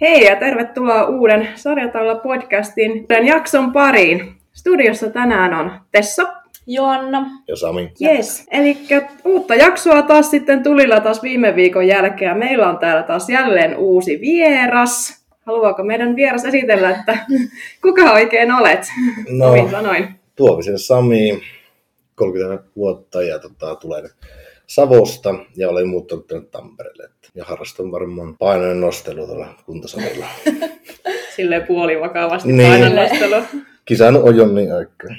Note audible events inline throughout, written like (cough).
Hei ja tervetuloa uuden Sarjataula podcastin tämän jakson pariin. Studiossa tänään on Tessa. Joanna. Ja Sami. Yes. Eli uutta jaksoa taas sitten tulilla taas viime viikon jälkeen. Meillä on täällä taas jälleen uusi vieras. Haluaako meidän vieras esitellä, että (laughs) kuka oikein olet? No, sanoin. Tuomisen Sami, 30 vuotta ja tota, tulen Savosta ja olen muuttanut tänne Tampereelle. Ja harrastan varmaan painojen nostelua tuolla kuntosalilla. (laughs) Silleen puolivakavasti Niin. niin. painonnostelu. Kisannut on Jonni aikaa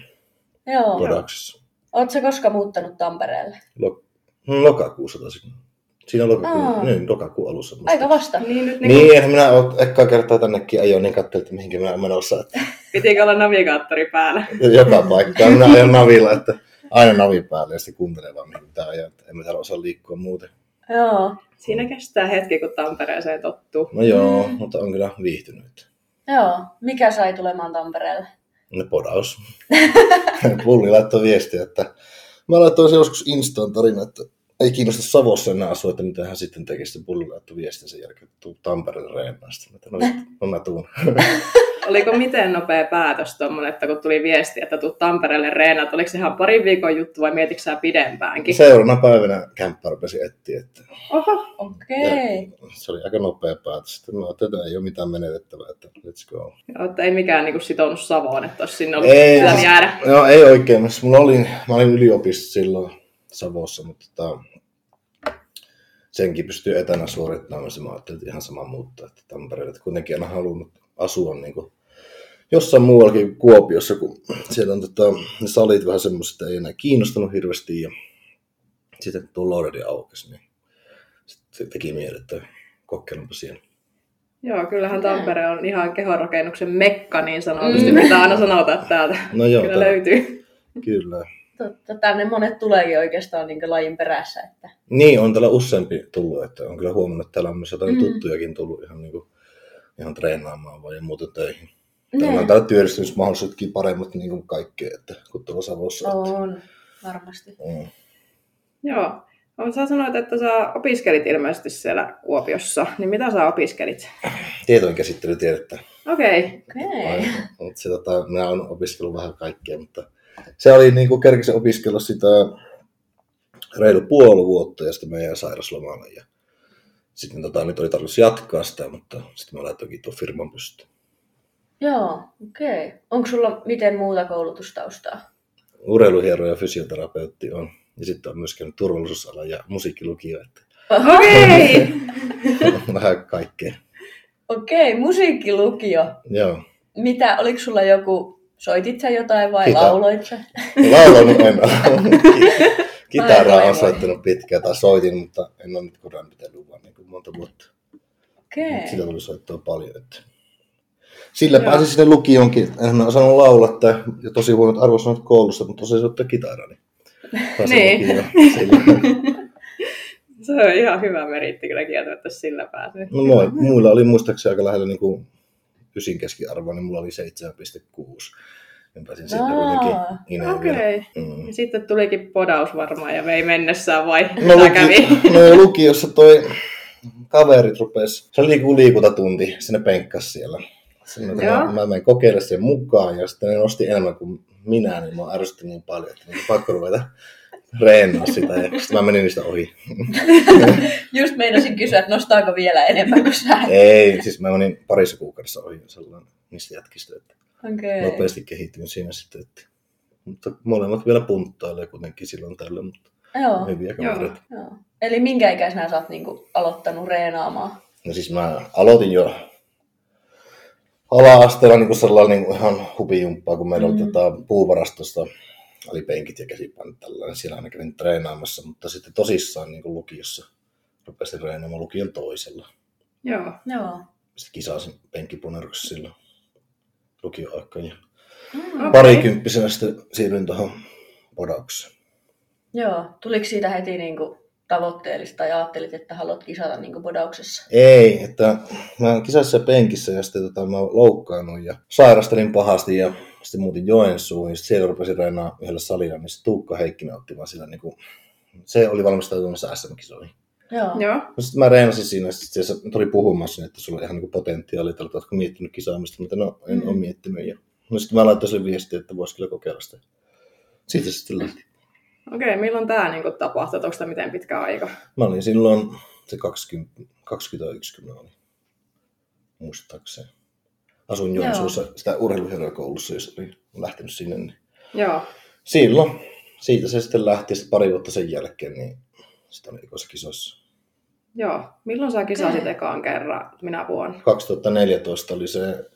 Joo. podauksessa. Oletko koskaan muuttanut Tampereelle? Lok- lokakuussa taisin. Siinä on lokakuun, Aa. niin, lokakuun alussa. musta. Aika vasta. Niin nyt niin Niin, eihän minä ole ekkaa kertaa tännekin ajoin, niin katselin, että mihinkä minä olen menossa. Että pitikö olla navigaattori päällä. joka paikkaan minä ajan navilla, että aina navi päälle ja sitten kuuntelen vaan mihin pitää ajaa. mä täällä osaa liikkua muuten. Joo. Siinä kestää hetki, kun Tampereeseen tottuu. No joo, Mm. mutta on kyllä viihtynyt. Joo. Mikä sai tulemaan Tampereelle? Ne podaus. (laughs) Pulli laittoi viestiä, että mä laittoin se joskus Instaan tarina, että ei kiinnosta Savossa enää asua, että mitä hän sitten tekisi. Sitten Pulli laittoi viestiä sen jälkeen, että tuu Tampereelle reenaan. Sitten mä, no, no mä tuun. (laughs) Oliko miten nopea päätös tuommoinen, että kun tuli viesti, että tuu Tampereelle reenat, oliko se ihan parin viikon juttu vai mietitkö sä pidempäänkin? Seuraavana päivänä kämppä rupesi etsiä, että Oho, Okei. se oli aika nopea päätös. Sitten mä ajattelin, että ei ole mitään menetettävää, että let's go. joo, että ei mikään niinku sitonut Savoon, että olisi sinne ollut Ei, pitänyt jäädä. No ei oikein. Mulla oli, mä olin yliopistossa silloin Savossa, mutta tota, senkin pystyy etänä suorittamaan. Se mä ajattelin, että ihan sama muuttaa, että Tampereelle. Että kuitenkin aina halunnut asua niin kuin jossain muuallakin kuin Kuopiossa, kun siellä on tota, ne salit vähän semmoiset, että ei enää kiinnostanut hirveästi. Ja sitten tuo Lordi aukesi, niin sitten se teki mieli, että kokeilunpa siellä. Joo, kyllähän Tampere on ihan kehonrakennuksen mekka niin sanotusti, Mm. mitä aina sanotaan, että täältä (laughs) No joo, kyllä tää- löytyy. kyllä. Totta, tänne monet tuleekin oikeastaan niin lajin perässä. Että... Niin, on täällä useampi tullut, että on kyllä huomannut, että täällä on myös jotain Mm. mm. tuttujakin tullut ihan, niin kuin, ihan treenaamaan vai ja muuten töihin. On täällä työllistymismahdollisuudetkin paremmat niin kuin kaikkea, että kun tuolla Savossa. Että, On, varmasti. mm. Joo. No, Sä sanoit, että sä opiskelit ilmeisesti siellä Kuopiossa, niin mitä sä opiskelit? Tietojen käsittelytiedettä. Okei, okay. Ai, mutta se, tota, minä olen opiskellut vähän kaikkea, mutta se oli niin kuin kerkisin opiskella sitä reilu puoli vuotta ja sitten mä jäin sairaslomalla. Ja sitten tota, nyt oli tarkoitus jatkaa sitä, mutta sitten mä laitoinkin tuon firman pystyyn. Joo, okei. Onko sulla miten muuta koulutustaustaa? urheiluhiero ja fysioterapeutti on. Ja sitten on myös käynyt turvallisuusala ja musiikkilukio, että okei. (laughs) vähän kaikkea. Okei, musiikkilukio. Joo. Mitä, oliko sulla joku, soitit sä jotain vai Kita. lauloit sä? Laulanut en. (laughs) Kitaraa on soittanut pitkään tai soitin, mutta en ole nyt koskaan pitänyt vaan niin monta vuotta. Okei. Sitä tuli soittaa paljon. Että. Sillä Joo. pääsin sinne lukionkin. En mä osannut laulaa tai ja tosi huonot arvosanat koulussa, mutta osasin soittaa kitaraa. Niin. Niin. (laughs) Se on ihan hyvä meritti kyllä kieltämättä sillä pääsee. No, moi, muilla oli muistaakseni aika lähellä niin kuin ysin keskiarvoa, niin mulla oli 7,6. Niin pääsin kuitenkin ineen vielä. Mm. Ja sitten tulikin podaus varmaan ja vei mennessään vai No, mitä kävi? luki, (laughs) no lukiossa toi kaverit rupes, se oli liiku liikuntatunti, sinne penkkas siellä. Sinne, Joo. mä, mä menin kokeille sen mukaan ja sitten ne nosti enemmän kuin minä, niin mä ärsytti niin paljon, että niin pakko ruveta reenaa sitä ja sitten mä menin niistä ohi. (laughs) Just meinasin kysyä, että nostaako vielä enemmän kuin sä. Ei, siis mä menin parissa kuukaudessa ohi sellainen niistä jätkistä, että Okei. nopeasti kehityin siinä sitten. Että, mutta molemmat vielä punttailee kuitenkin silloin tällä, mutta Joo, hyviä Joo. joo. Eli minkä ikäisenä sä oot niinku aloittanut reenaamaan? No siis mä aloitin jo ala-asteella niin sellainen niin kuin ihan hupijumppaa, kun meillä mm. Oli tota, puuvarastosta, oli penkit ja käsipainot tällainen, siellä aina kävin treenaamassa, mutta sitten tosissaan niin kuin lukiossa rupesin treenaamaan lukion toisella. Joo. Joo. Sitten kisasin penkkipuneruksessa silloin lukioaikaan ja Mm. Okei. parikymppisenä sitten siirryin tuohon podaukseen. Joo. Tuliko siitä heti niinku tavoitteellista tai ajattelit, että haluat kisata niinku bodauksessa? Ei, että mä kisassa penkissä ja sitten tota, mä loukkaannut ja sairastelin pahasti ja sitten muutin Joensuuhun ja sitten siellä rupesin reenaa yhdellä salilla, niin sitten Tuukka Heikkinen otti vaan sillä niin kuin, se oli valmistautumassa SM-kisoihin. Joo. Joo. No sitten mä reenasin siinä, sitten se tuli puhumaan sinne, että sulla on ihan niin potentiaalia, että oletko miettinyt kisaamista, mutta no en Mm. ole miettinyt. Ja, no sitten mä sille viestiä, että voisi kyllä kokeilla sitä. Siitä se sitten lähti. Okei, milloin tämä niinku tapahtui? Onko tämä miten pitkä aika? Mä olin silloin se 20, 21, kun mä olin, muistaakseni. Asuin Joo. Joensuussa sitä urheiluherokoulussa, jos olin lähtenyt sinne. Niin Joo. silloin, siitä se sitten lähti, sitten pari vuotta sen jälkeen, niin sitä oli ekoissa kisoissa. Joo. Milloin sä kisasit ekaan kerran? Minä vuonna? 2014 oli se,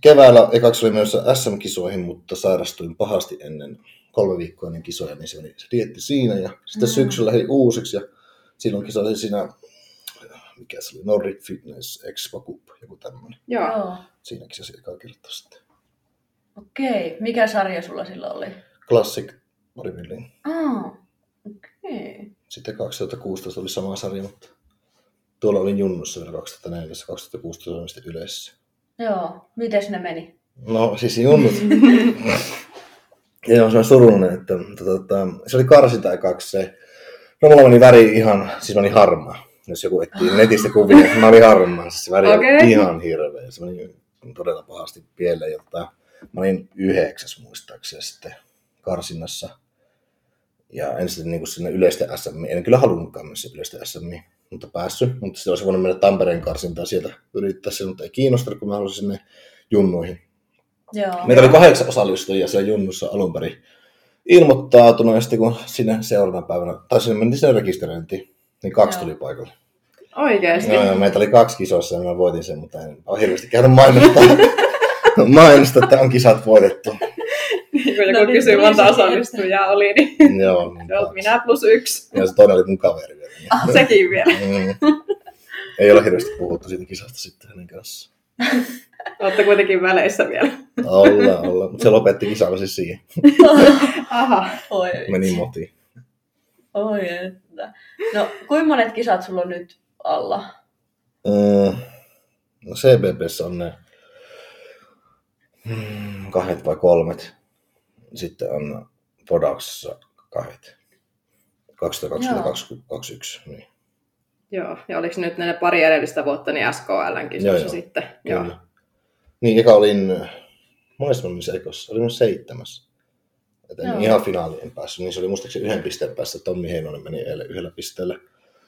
keväällä ekaksi oli menossa SM-kisoihin, mutta sairastuin pahasti ennen kolme viikkoa ennen kisoja, niin se oli se dietti siinä ja sitten Mm. syksyllä lähdin uusiksi ja silloin kisasin siinä, mikä se oli, Nordic Fitness Expo Cup, joku tämmöinen. Joo. Joo. Siinä kisasin ekaa kertaa sitten. Okei. Mikä sarja sulla silloin oli? Classic bodybuilding. Ah. Okei. Sitten 2016 oli sama sarja, mutta tuolla olin junnussa vielä 2014 2016 oli sitten yleisessä. Joo. Mites ne meni? No siis junnut. (laughs) ja on semmoinen surullinen, että tota, se oli karsinta ekaksi se. No mulla meni väri ihan, siis meni harmaa. Jos joku etsii netistä kuvia, niin mä olin harmaa. Siis se väri Okei. oli ihan hirveä. Se meni todella pahasti pieleen. Jotta mä olin yhdeksäs muistaakseni sitten karsinnassa. Ja en sitten niin sinne yleistä SM, en kyllä halunnutkaan mennä yleistä SM, mutta päässyt. Mutta sitten olisi voinut mennä Tampereen karsintaan sieltä yrittää se, mutta ei kiinnostanut, kun mä halusin sinne junnuihin. Joo. Meitä oli kahdeksan osallistujia siellä junnussa alun perin ilmoittautunut, ja sitten kun sinne seuraavana päivänä, tai sinne mentiin sinne rekisteröintiin, niin kaksi Joo. tuli paikalle. Oikeesti? Joo, joo, meitä oli kaksi kisoissa, ja mä voitin sen, mutta en ole hirveästi käynyt mainostaa, mainostaa, että on kisat voitettu. Niin kuin No joku niin, kysyy, tuli monta osallistujaa oli, niin Joo, niin minä plus yksi. Ja se toinen oli mun kaveri vielä. niin- Ah, sekin vielä. Mm. Ei ole hirveästi puhuttu siitä kisasta sitten hänen kanssaan. Olette kuitenkin väleissä vielä. Olla, olla. Mutta se lopetti kisaamisen siihen. (laughs) Aha. Oi, Meni motiin. Oi, että. No, kuinka monet kisat sulla on nyt alla? Mm, no CBBssä on ne mm, kahdet vai kolmet. Sitten on Podauksessa kahdet. 2020-2021. Niin. Joo, ja oliko nyt ne pari edellistä vuotta niin SKLn kisoissa Joo, joo. sitten? Joo. Niin, eka olin, monessa mä missä ekossa, olin seitsemäs. Et en Joo. ihan finaaliin päässyt, niin se oli muistaakseni yhden pisteen päässä. Tommi Heinonen meni eilen yhdellä pisteellä.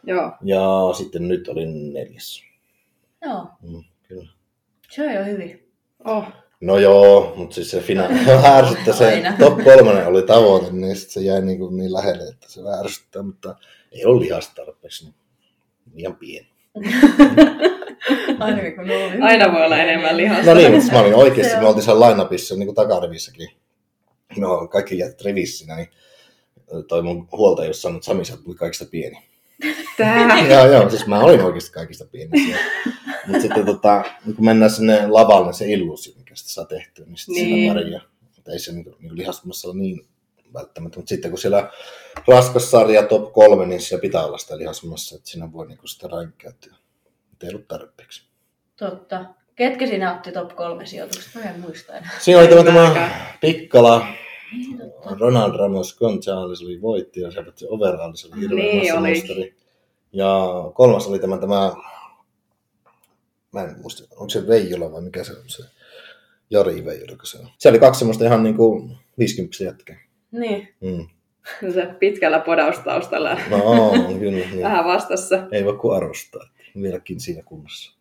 Joo. Ja sitten nyt olin neljäs. Joo, Mm, kyllä. se on jo hyvin. Oh. No joo, mutta siis se finaali (laughs) (laughs) ärsyttää. Se Aina. top kolmonen oli tavoite, niin sit se jäi niin, kuin niin lähelle, että se ärsyttää, mutta ei ole lihasta tarpeeksi. Niin liian pieni. (laughs) Aina kun. Aina voi olla enemmän lihasta. No niin, mutta mä olin oikeasti, me oltiin siellä line-upissa niin kuin takarivissäkin. No kaikki jäät rivissä, niin toi mun huoltaja just sanoi, että Sami, sä tuli kaikista pieni. (laughs) Tää. joo, joo, siis mä olin oikeasti kaikista pieni. Mutta sitten tota, kun mennään sinne lavalle, se illuusio, mikä sitä saa tehtyä, niin sitten Niin. siinä pärjää. Mutta ei se niin, niin lihastumassa ole niin välttämättä. Mutta sitten kun siellä raskas sarja top kolme, niin siellä pitää olla sitä lihastumassa, että siinä voi niin sitä. Mutta ei ollut tarpeeksi. Totta. Ketkä siinä otti top kolme sijoitusta? Mä en muista enää. Siinä oli tämä, tämä. Pikkala, Niin. Ronald Ramos Gonzalez oli voitti ja se overall, se oli hirveän Niin. Ja kolmas oli tämä, tämä mä en muista, onko se Veijola vai mikä se on se, Jari Veijola, se on. Siellä oli kaksi semmoista ihan niin kuin 50 jätkää. Niin. Mm. (laughs) Se pitkällä podaustaustalla No on, kyllä. (laughs) Niin. vähän vastassa. Ei voi kuin arvostaa, että vieläkin siinä kunnossa.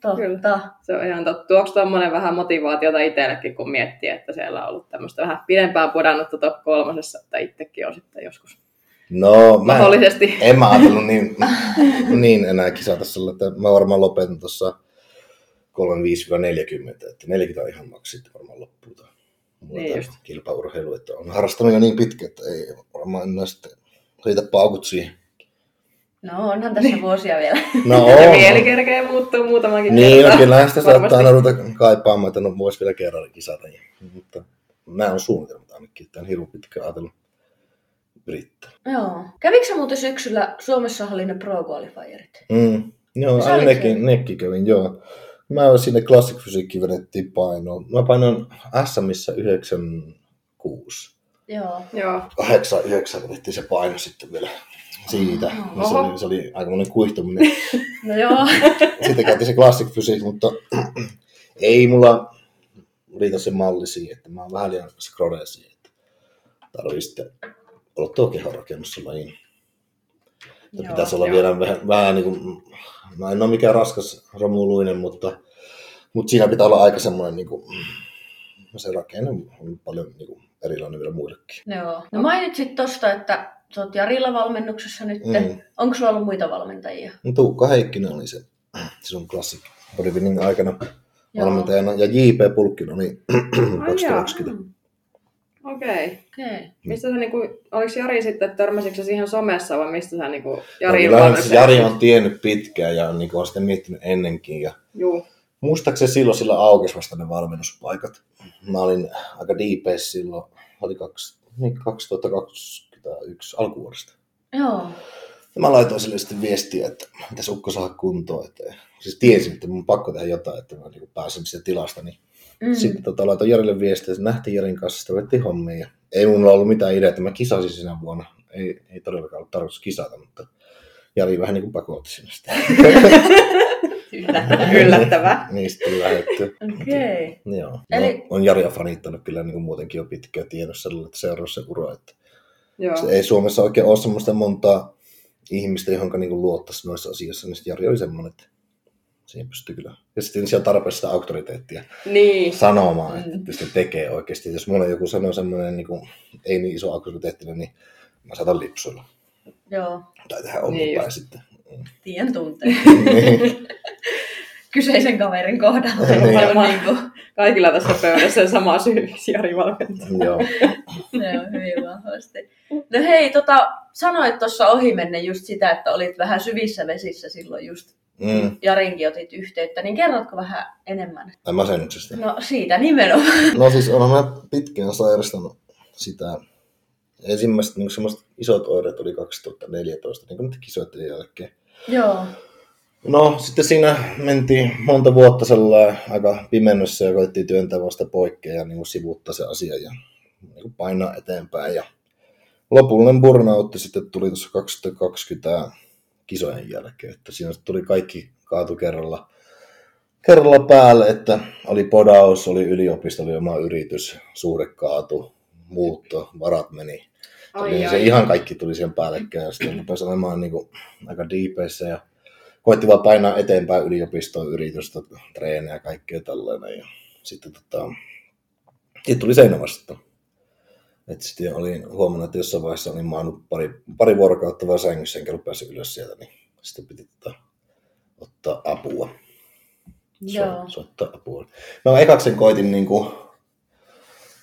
Totta. Se on ihan totta. Tuoksi tuommoinen vähän motivaatiota itsellekin, kun miettii, että siellä on ollut tämmöistä vähän pidempään podannutta top kolmosessa, että itsekin on sitten joskus No, mä en, mahdollisesti. en mä ajatellut niin, (laughs) niin enää kisata sillä, että mä varmaan lopetan tuossa 35-40, että 40 on ihan maksi sitten varmaan loppuu. Niin niin just. kilpaurheilu, että on harrastanut jo niin pitkä, että ei varmaan enää sitten riitä paukut siihen. No onhan tässä vuosia vielä. No (laughs) Ja on. mieli kerkee muuttuu muutamankin Niin, no, kertaa. kyllähän sitä saattaa aina ruveta kaipaamaan, että no voisi vielä kerran kisata. Mutta nämä on suunnitelmat ainakin, että on hirveän pitkä ajatellut yrittää. Joo. Kävikö muuten syksyllä, Suomessa oli ne pro qualifierit? Mm. Joo, Sä aina olit nekin, siellä? nekin kävin, joo. Mä sinne Classic Fysiikki vedettiin painoa. Mä painoin SMissä 96. Joo. Joo. kahdeksan, yhdeksän otettiin se paino sitten vielä siitä. Niin se, Oho. oli, se oli aika monen kuihtuminen. No joo. (laughs) Sitten käytiin se Classic Physics, mutta (clears throat) ei mulla riitä se malli siihen, että mä oon vähän liian skrode siihen, että tarvii sitten olla tuo kehorakennus se lajiin. Että Joo, pitäisi olla joo. vielä vähän, vähän niin kuin, mä en ole mikään raskas romuluinen, mutta, mutta siinä pitää olla aika semmoinen, niin kuin, se rakenne on paljon niin kuin, erilainen vielä muillekin. Joo. No mainitsit tosta, että sä oot Jarilla valmennuksessa nyt. Mm. Mm. Onko sulla ollut muita valmentajia? No, Tuukka Heikkinen oli se, (clears throat) se on Classic bodybuilding aikana Joo. valmentajana, ja J.P. Pulkkinen oli (clears throat) Ai 2020. Okei. Okei. Mistä sä niinku, oliko Jari sitten, törmäsitkö siihen somessa vai mistä sä niinku Jari no, kyllähän se Jari on tiennyt pitkään ja niin on sitä miettinyt ennenkin. Ja Juu. muistaakseni silloin sillä aukesi vasta ne valmennuspaikat. Mä olin aika diipeis silloin, oli kaksi, niin 2021 alkuvuodesta. Joo. Ja mä laitoin sille sitten viestiä, että mitä Ukko saa kuntoon. Että, siis tiesin, että mun on pakko tehdä jotain, että mä niin pääsen siitä tilasta. Niin Mm. Sitten tota, laitoin Jarille viestiä, että nähtiin Jarin kanssa, sitten ruvettiin hommiin. Ja ei mulla ollut mitään ideaa, että mä kisasin sinä vuonna. Ei, ei todellakaan ollut tarkoitus kisata, mutta Jari vähän niin kuin pakotti sinne sitä. Yllättävää. Niin sitten lähdetty. Okei. Joo. Eli- No, on Jaria fanittanut kyllä niin kuin muutenkin jo pitkään tiennyt sellainen, että seuraa se ura. Että Joo. se ei Suomessa oikein ole semmoista montaa ihmistä, johon niin luottaisi noissa asioissa, niin sitten Jari oli semmoinen, että siihen pystyy kyllä. Ja sitten siellä on tarpeeksi sitä auktoriteettia Niin. sanomaan, että Mm. pystyy tekemään oikeasti. Jos mulla joku sanoo semmoinen niin kuin, ei niin iso auktoriteettinen, niin mä saatan lipsuilla. Joo. Tai tehdä omin Niin päin sitten. Tien tuntee. (laughs) Niin. (laughs) Kyseisen kaverin kohdalla. (laughs) Niin. Varmaan niin kuin, Kaikilla tässä pöydässä on sama syy, miksi Jari valmentaa. Joo. Joo, hyvin vahvasti. No hei, tota, sanoit tuossa ohimennen just sitä, että olit vähän syvissä vesissä silloin just Mm. Jarinkin otit yhteyttä, niin kerrotko vähän enemmän? Tai masennuksesta. No siitä nimenomaan. No siis olen mä pitkään sairastanut sitä. Ensimmäiset niin semmoiset isot oireet oli 2014, niin kuin nyt kisoiden jälkeen. Joo. No sitten siinä mentiin monta vuotta sellainen aika pimennössä ja koettiin työntää vasta poikkea ja niin sivuuttaa se asia ja niin painaa eteenpäin. Ja lopullinen burnoutti sitten tuli tuossa 2020 kisojen jälkeen, että siinä tuli kaikki kaatu kerralla, kerralla päälle, että oli podaus, oli yliopisto, oli oma yritys, suhde kaatu, muutto, varat meni. Tuli Ai, se ai. ihan kaikki tuli siihen päällekkäin ja sitten rupesi olemaan niin kuin aika diipeissä ja koitti vaan painaa eteenpäin yliopistoa, yritystä, treenejä ja kaikkea tällainen. Ja sitten tota, tuli seinävasta. Et sitten olin huomannut, että jossain vaiheessa olin maannut pari, pari vuorokautta vaan sängyssä, enkä ollut päässyt ylös sieltä, niin sitten piti tota, ottaa apua. So, Joo. soittaa apua. No ekaksi sen koitin niin kuin,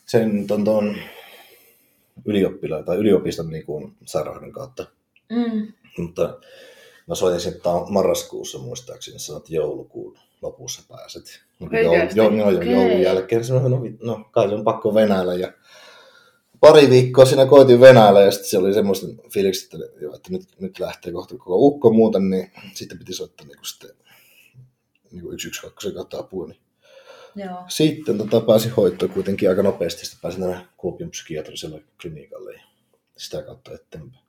sen ton, ton tai yliopiston niin kuin, sairauden kautta. Mm. Mutta mä soitin sitten marraskuussa muistaakseni, sanoin, että joulukuun lopussa pääset. Joo, joo, Okei. joulun jälkeen. Sanoin, no, no, kai se on pakko Venäjällä. Ja pari viikkoa siinä koitin Venäjällä ja sitten se oli semmoista fiilikset, että, joo, että nyt, nyt lähtee kohta koko ukko muuten, niin sitten piti soittaa niin sitten niin kuin 112 kautta apua. Niin. Joo. Sitten tota, pääsin hoitoon kuitenkin aika nopeasti, sitten pääsin tänne Kuopion psykiatriselle klinikalle ja sitä kautta eteenpäin.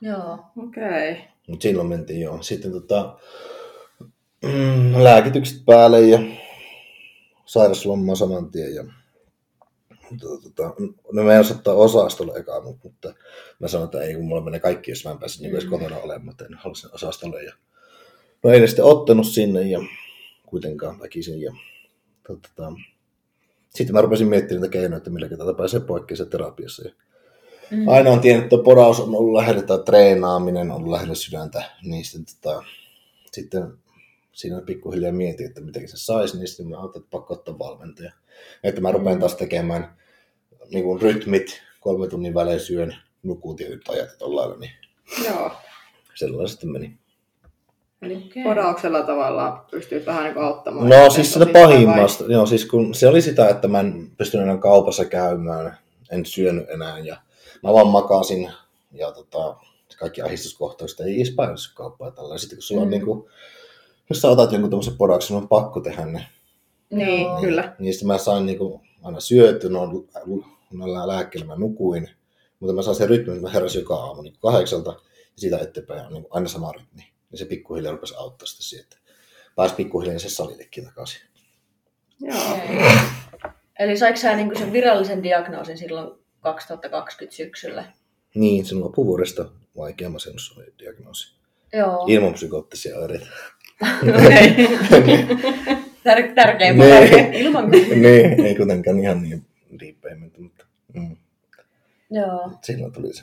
Joo. Okei. Mutta silloin mentiin joo. Sitten tota, mm, lääkitykset päälle ja sairaslommaa saman tien. Ja, tota, tota, no mä en ottaa osastolle ekaa, mutta, mutta mä sanoin, että ei kun mulla menee kaikki, jos mä en pääse niin edes Mm. kotona olemaan, mutta en halua sen osastolle. Ja, no ei ne sitten ottanut sinne ja kuitenkaan väkisin. Ja, tota, sitten mä rupesin miettimään niitä keinoja, että millä tätä pääsee poikki se terapiassa. Ja Mm. Aina on tiennyt, että podaus on ollut lähellä tai treenaaminen on ollut lähellä sydäntä, niin sitten, tota, sitten siinä pikkuhiljaa mietin, että miten se saisi, niin sitten mä ajattelin, että pakko ottaa valmentaja. Että mä rupean taas tekemään niin kuin rytmit, kolme tunnin välein syön, nukuu tietyt ajat ja tollailla, niin Joo. sellainen sitten meni. Eli Okei. podauksella tavalla pystyy vähän niin auttamaan. No siis sitä tosi vai- pahimmasta, joo, siis kun se oli sitä, että mä en pystynyt enää kaupassa käymään, en syönyt enää ja mä vaan makasin ja tota, kaikki ahdistuskohtaukset ei edes päässyt kauppaan ja tällä. Sitten kun sulla on Mm. niin kuin, jos sä otat jonkun tämmöisen podauksen, on pakko tehdä ne. Niin, Joo. kyllä. Niistä mä sain niin kuin, aina syöty, ne on noilla lääkkeillä mä nukuin, mutta mä saan sen rytmin, että mä heräsin joka aamu niin kahdeksalta ja siitä eteenpäin on niin aina sama rytmi. Ja se pikkuhiljaa rupesi auttaa sitä siitä. Pääsi pikkuhiljaa se salillekin takaisin. Joo. Eli saiko sä niinku sen virallisen diagnoosin silloin 2020 syksyllä? Niin, se on puvuudesta vaikea masennus oli diagnoosi. Joo. Ilman psykoottisia oireita. Okei. (laughs) Tär- vaihe. Ilman niin, ei kuitenkaan ihan niin diippeen menty, mutta mm, Joo, silloin tuli se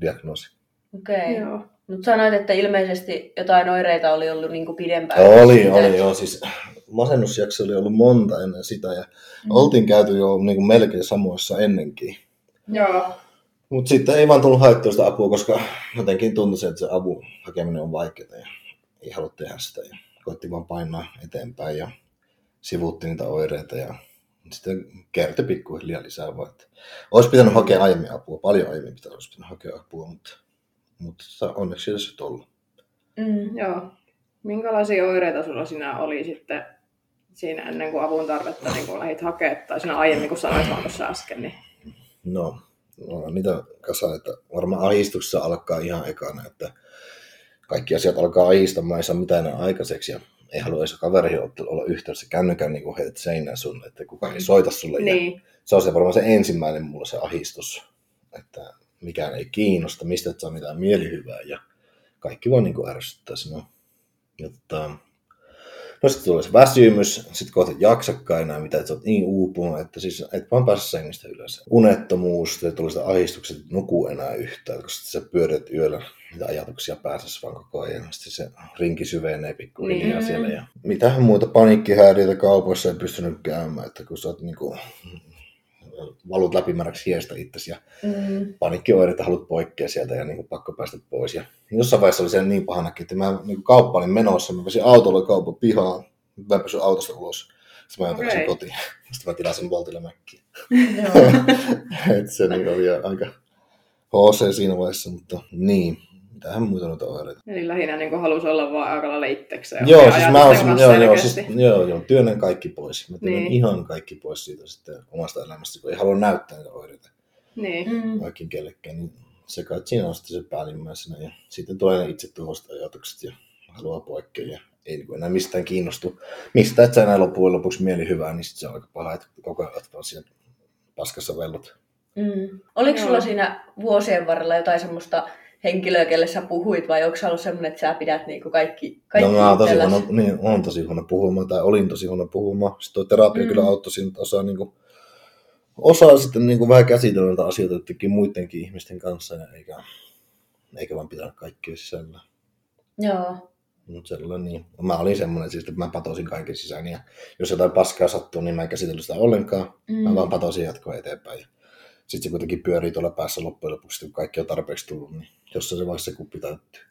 diagnoosi. okei. Joo. Mutta sanoit, että ilmeisesti jotain oireita oli ollut niinku pidempään. Oli, Sitä- oli joo. Siis masennusjakso oli ollut monta ennen sitä ja Mm. oltiin käyty jo niin kuin melkein samoissa ennenkin. Joo. Mutta sitten ei vaan tullut haettua sitä apua, koska jotenkin tuntui se, että se avun hakeminen on vaikeaa ja ei halua tehdä sitä. Ja koitti vaan painaa eteenpäin ja sivuutti niitä oireita ja sitten kertoi pikkuhiljaa lisää vaan, että olisi pitänyt hakea aiemmin apua, paljon aiemmin pitänyt, olisi pitänyt hakea apua, mutta, mutta onneksi se ollut. Mm. Joo. Minkälaisia oireita sulla sinä oli sitten siinä ennen kuin avun tarvetta niin kun lähdit hakemaan, tai siinä aiemmin, kun sanoit vaan tuossa äsken, niin No, no niitä kasa, että varmaan ahdistuksessa alkaa ihan ekana, että kaikki asiat alkaa ahdistamaan, ei saa mitään aikaiseksi ja ei halua edes kaveriin olla- yhteydessä kännykän niin kuin heidät seinään sun, että kukaan ei soita sulle. Ja niin. se on se varmaan se ensimmäinen mulla se ahdistus, että mikään ei kiinnosta, mistä et saa mitään mielihyvää ja kaikki vaan niin kuin ärsyttää sinua. Ja, tota, no sitten tulee se väsymys, sitten kohta jaksakaan enää mitä, että sä oot niin uupunut, että siis et vaan pääse sengistä ylös. Unettomuus, sitten tulee sitä ahdistukset, että nuku enää yhtään, koska sä pyörit yöllä niitä ajatuksia pääsessä vaan koko ajan. Sitten se rinki syvenee pikkuhiljaa Niin. siellä. Ja mitähän muita paniikkihäiriöitä kaupoissa ei pystynyt käymään, että kun sä oot niinku, valut läpimäräksi hiestä itsesi ja Mm. paniikkioireita haluat poikkea sieltä ja niin kuin pakko päästä pois. Ja jossain vaiheessa oli se niin pahanakin, että mä niin kuin kauppa olin menossa, mä pääsin autolla kaupan pihaan, mä pysyin autosta ulos. Sitten mä Okei. okay. kotiin. (laughs) Sitten mä tilasin Voltille mäkkiä. Joo. (laughs) Et se niin oli aika HC siinä vaiheessa, mutta niin. Mitähän muita noita oireita. Eli lähinnä niin halusi olla vaan aika lailla itsekseen. Joo, ja siis mä olisin, joo, joo, siis, joo, joo, työnnän kaikki pois. Mä työnnän Niin. ihan kaikki pois siitä sitten omasta elämästä, kun ei halua näyttää niitä oireita. Niin. Mm. oikein kellekään, niin se kai siinä on sitten se päällimmäisenä. Ja sitten tulee ne itse tuhosta ajatukset ja haluaa poikkea ja ei niin enää mistään kiinnostu. Mistä et sä enää loppujen lopuksi mieli hyvää, niin sitten se on aika paha, että koko ajan vaan siellä paskassa vellot. Mm. Oliko Joo. sulla siinä vuosien varrella jotain semmoista henkilöä, kelle sä puhuit, vai onko se ollut semmoinen, että sä pidät niinku kaikki, kaikki no mä oon tosi, huono, niin, on tosi huono puhumaan, tai olin tosi huono puhumaan. Sitten tuo terapia Mm. kyllä auttoi siinä, että osaa, niin kuin, osaa sitten niin kuin vähän käsitellä näitä asioita jotenkin muidenkin ihmisten kanssa, ja eikä, eikä vaan pitää kaikkea sisällä. Joo. Mutta sellainen niin. Mä olin semmoinen siis, että mä patosin kaiken sisään ja jos jotain paskaa sattuu, niin mä en käsitellyt sitä ollenkaan. Mm. Mä vaan patosin jatkoa eteenpäin. Sitten se kuitenkin pyörii tuolla päässä loppujen lopuksi, kun kaikki on tarpeeksi tullut, niin jossain se vaiheessa se kuppi täyttyy.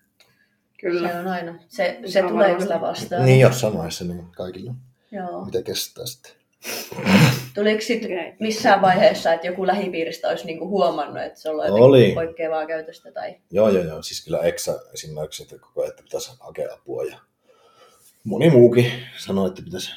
Kyllä. Se on aina. Se, se on tulee kyllä vastaan. Niin jossain vaiheessa niin kaikilla. Joo. Mitä kestää sitten. Tuliko sit Okei. missään vaiheessa, että joku lähipiiristä olisi niinku huomannut, että se on jotenkin Oli. poikkeavaa käytöstä? Tai... Joo, joo, joo. Siis kyllä Eksa esimerkiksi, että koko ajan että pitäisi hakea apua ja moni muukin sanoi, että pitäisi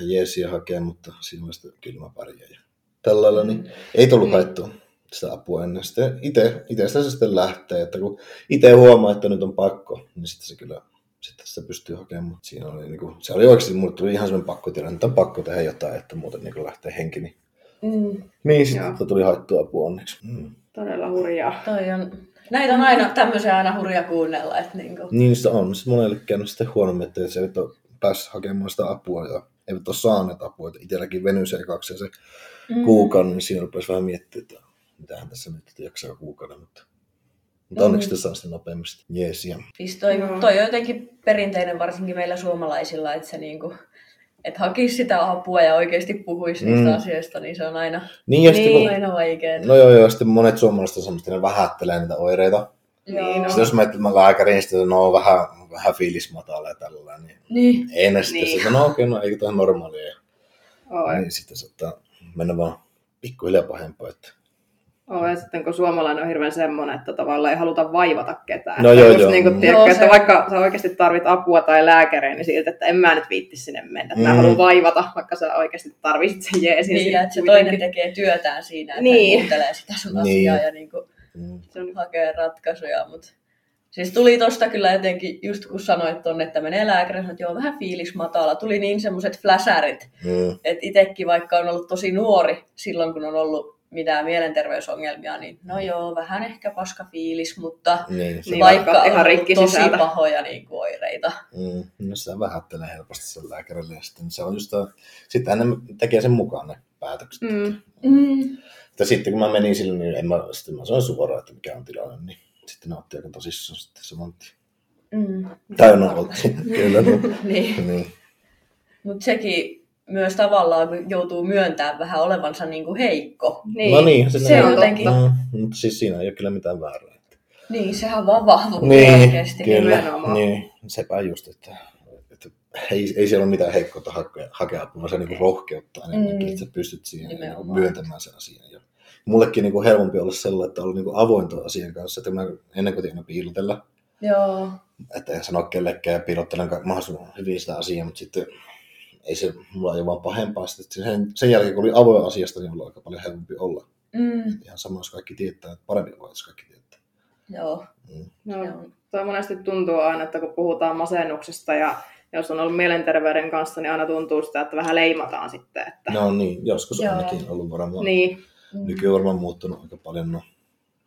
jeesiä hakea, mutta siinä vasta kyllä mä pärjään. Tällä lailla, niin ei tullut Mm. haettua sitä apua ennen. Sitten itse, itsestä se sitten lähtee, että kun itse huomaa, että nyt on pakko, niin sitten se kyllä sitten sitä pystyy hakemaan. Siinä oli, niin kuin, se oli oikeasti, mulle tuli ihan semmoinen pakko että nyt on pakko tehdä jotain, että muuten niin kuin lähtee henki. Niin, Mm. niin sitten Joo. tuli haettua apua onneksi. Mm. Todella hurjaa. Toi on... Näitä on aina tämmöisiä aina hurja kuunnella, että niinku... Niin se on. Sitten monelle käynyt sitten huonommin, että se eivät ole päässyt hakemaan sitä apua ja eivät ole saaneet apua. Että itselläkin venyi se kaksi ja se Mm. kuukauden, niin siinä rupesi vähän miettimään, että mitähän tässä nyt, että jaksaa kuukauden. Mutta, mutta onneksi Mm. mm. saa sitten nopeammin. Jees, ja Siis toi, toi on jotenkin perinteinen varsinkin meillä suomalaisilla, että se niinku, että hakisi sitä apua ja oikeasti puhuisi niistä Mm. asioista, niin se on aina, niin, ja sitten, Niin. kun, aina vaikeaa. no joo, joo, sitten monet suomalaiset on semmoista, ne vähättelee niitä oireita. Niin, no. Sitten jos menet lääkäriin, sitten että no on vähän, vähän fiilis matala ja tällä, niin Niin. ei ne sitten Niin. niin. no okei, no eikö tämä normaalia. Ja, Oi. niin sitten saattaa mennä vaan pikkuhiljaa pahempaa. Että Oh, ja sitten kun suomalainen on hirveän semmoinen, että tavallaan ei haluta vaivata ketään. No Että joo, joo. Niin kuin, Mm. tiedätkö, Joo, että se- vaikka sä oikeasti tarvit apua tai lääkäriä, niin siltä, että en mä nyt viitti sinne mennä. Että Mä Mm. haluan vaivata, vaikka sä oikeasti tarvitset sen jeesin. Niin, että se kuitenkin. toinen tekee työtään siinä, että Niin. kuuntelee sitä sun Niin. asiaa ja niin kuin Mm. Se on, hakee ratkaisuja. Mutta siis tuli tosta kyllä jotenkin, just kun sanoit tonne, että menee lääkäriin, että joo, vähän fiilis matala. Tuli niin semmoiset fläsärit, Mm. että itsekin vaikka on ollut tosi nuori silloin, kun on ollut mitään mielenterveysongelmia, niin no joo, vähän ehkä paska fiilis, mutta Niin, Niin, vaikka vaikka on ihan rikki tosi sisältä. pahoja niin kuin oireita. mm. no sitä vähättelee helposti sen lääkärille. Ja sitten se on just, sitten hän tekee sen mukaan ne päätökset. mm, Mm. Sitten kun mä menin sille, niin en mä, sitten mä sanoin suoraan, että mikä on tilanne, niin sitten ne otti aika tosissaan sitten saman tien. Mm. Tai no, otti, (laughs) kyllä. No. (laughs) niin. niin. Mutta sekin myös tavallaan kun joutuu myöntämään vähän olevansa niin kuin heikko. niin. No niin, se, Se on jotenkin- Mm, mutta siis siinä ei ole kyllä mitään väärää. Niin, sehän on vaan vahvuutta Niin, oikeasti. kyllä. nimenomaan. Niin, sepä just, että, että ei, ei siellä ole mitään heikkoutta hakea, hakea apua, vaan se niin rohkeutta enemmänkin, Mm. että sä pystyt siihen niin Nimenomaan. myöntämään sen asian. Mullekin niin kuin helpompi olla sellainen, että olla niin kuin avoin tuon asian kanssa, että mä ennen kuin aina piilotella, Joo. että en sano kellekään ja piilottelen mahdollisimman hyvin sitä asiaa, mutta sitten ei se, mulla ei ole vaan pahempaa. Sitten sen, sen jälkeen, kun oli avoin asiasta, niin mulla on aika paljon helpompi olla. Mm. Ihan sama, jos kaikki tietää, että parempi olla, jos kaikki tietää. Joo. Mm. No, Joo. toi monesti tuntuu aina, että kun puhutaan masennuksesta ja jos on ollut mielenterveyden kanssa, niin aina tuntuu sitä, että vähän leimataan sitten. Että... No niin, joskus Joo. ainakin ollut varmaan. Niin, Mm. Nykyään on varmaan muuttunut aika paljon, no,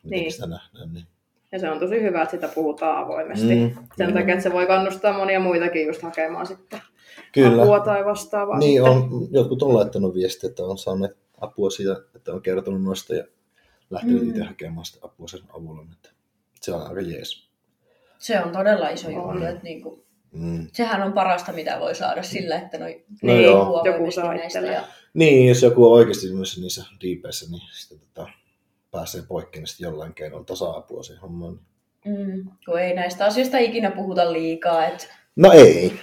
miten Niin. sitä nähdään. Niin. ja se on tosi hyvä, että sitä puhutaan avoimesti. Mm, Sen takia, että se voi kannustaa monia muitakin just hakemaan sitten Kyllä. apua tai vastaavaa. Niin sitten. on, jotkut on laittanut viestiä, että on saaneet apua siitä, että on kertonut noista ja lähtenyt Mm. itse hakemaan sitä apua sen avulla. Että se on aika jees. Se on todella iso juttu. Että niinku, Mm. sehän on parasta, mitä voi saada sillä, että noi No ne joo. puhuu Joku saa näistä. Ja, Niin, jos joku on oikeasti myös niissä diipeissä, niin sitten tota, pääsee poikki, niin jollain keinoin tasa-apua siihen hommaan. mm, kun ei näistä asioista ikinä puhuta liikaa. Et, No ei.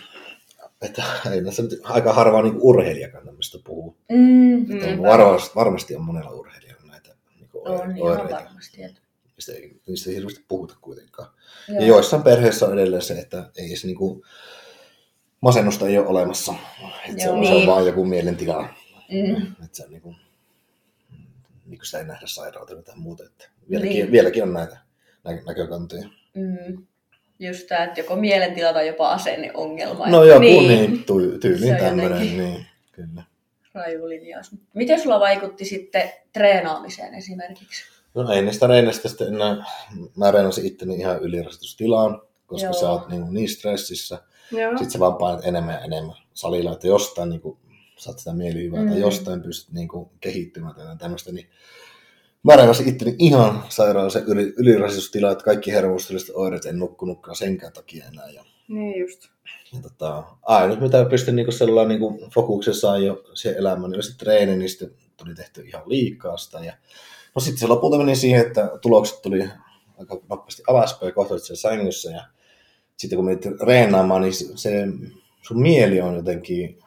Että ei näissä nyt aika harvaa niin urheilijakaan tämmöistä puhuu. mm, Mm. Varmasti, varmasti on monella urheilijalla näitä niin on ihan oireita. varmasti. Et, Niistä ei, niistä ei hirveästi puhuta kuitenkaan. joo. Ja joissain perheissä on edelleen se, että ei se niinku, masennusta ei ole olemassa. Että se, Joo. on, se on Niin. vaan joku mielentila. Mm, Että se on niinku, niinku sitä ei nähdä sairautena tai muuta. Että vieläkin, Niin. vieläkin on näitä nä- näkökantoja. mm. Just tämä, että joko mielentila tai jopa asenneongelma. No joku Niin. niin, niin ty, Se tyyliin tämmöinen. Niin, kyllä. raju linjaus. Miten sulla vaikutti sitten treenaamiseen esimerkiksi? No ei niistä reenistä sitten enää, mä reenasin itteni ihan ylirasitustilaan, koska Joo. sä oot niin, niin stressissä. Joo. Sitten sä vaan painat enemmän ja enemmän salilla, että jostain niin kuin, saat sitä mielihyvää mm. tai jostain pystyt niin kuin, kehittymään tai tämmöistä. Niin mä reenasin itteni ihan sairaan se yli, ylirasitustila, että kaikki hermostilliset oireet en nukkunutkaan senkään takia enää. Ja, Niin just. ja tota, ainut mitä pystyn niin sellainen niin fokuksen saa jo siihen elämään, niin oli se treeni, niin sitten tuli tehty ihan liikaa sitä. Ja, no sitten se lopulta meni siihen, että tulokset tuli aika nopeasti alaspäin, kohta olit siellä sängyssä ja sitten kun menit reenaamaan, niin se- se sun mieli on jotenkin,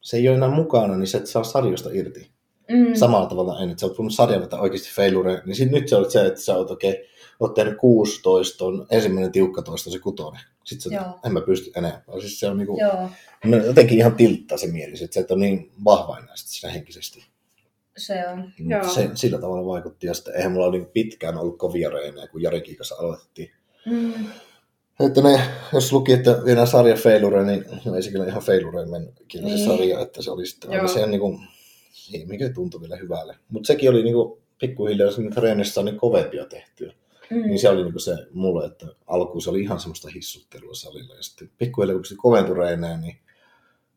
se ei ole enää mukana, niin sä et saa sarjosta irti. Mm. Samalla tavalla en, että sä oot voinut sarjan vetää oikeasti failure, niin sit nyt se on se, että sä oot okei, okay, oot tehnyt 16, on ensimmäinen tiukka toista, se kutonen. Sitten sä, Joo. en mä pysty enempää. Siis se on niinku, Joo, jotenkin ihan tilttaa se mieli, että sä et ole niin vahva enää sit siinä henkisesti. Se on. Mut Joo. Se, sillä tavalla vaikutti, ja sitten eihän mulla niin pitkään ollut kovia reenejä, kun Jarikin kanssa aloitettiin. Mm. Että ne, jos luki, että viedään sarja failure, niin no ei se kyllä ihan failure mennyt ikinä se Niin. sarja, että se oli sitten aina siihen niin kuin, mikä tuntui vielä hyvälle. Mutta sekin oli niin kuin, pikkuhiljaa sinne treenissä niin kovempia tehtyä. Mm. Niin se oli niin kuin se mulle, että alkuun se oli ihan semmoista hissuttelua salilla. Ja sitten pikkuhiljaa kun se koventui reeneen, niin,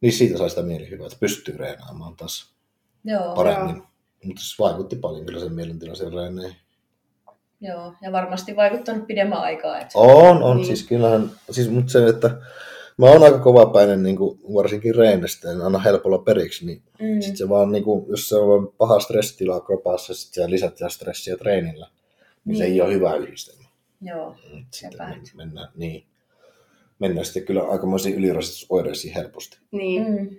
niin siitä sai sitä mielihyvää, että pystyy reenaamaan taas Joo, paremmin. Mutta se vaikutti paljon kyllä sen mielentila sen reeneen. joo, ja varmasti vaikuttanut pidemmän aikaa. Et... On, on. Niin. Siis kyllähän, siis, mutta se, että mä oon aika kovapäinen niin kuin, varsinkin reenistä, en anna helpolla periksi, niin Mm. sit se vaan, niin kuin, jos se on paha stressitila kropassa, sit sä lisät sitä stressiä treenillä, niin, se Niin. ei ole hyvä yhdistelmä. Joo, Sitten Sepä. men- mennään, niin, mennään sitten kyllä aikamoisiin ylirasitusoireisiin helposti. Niin. mm.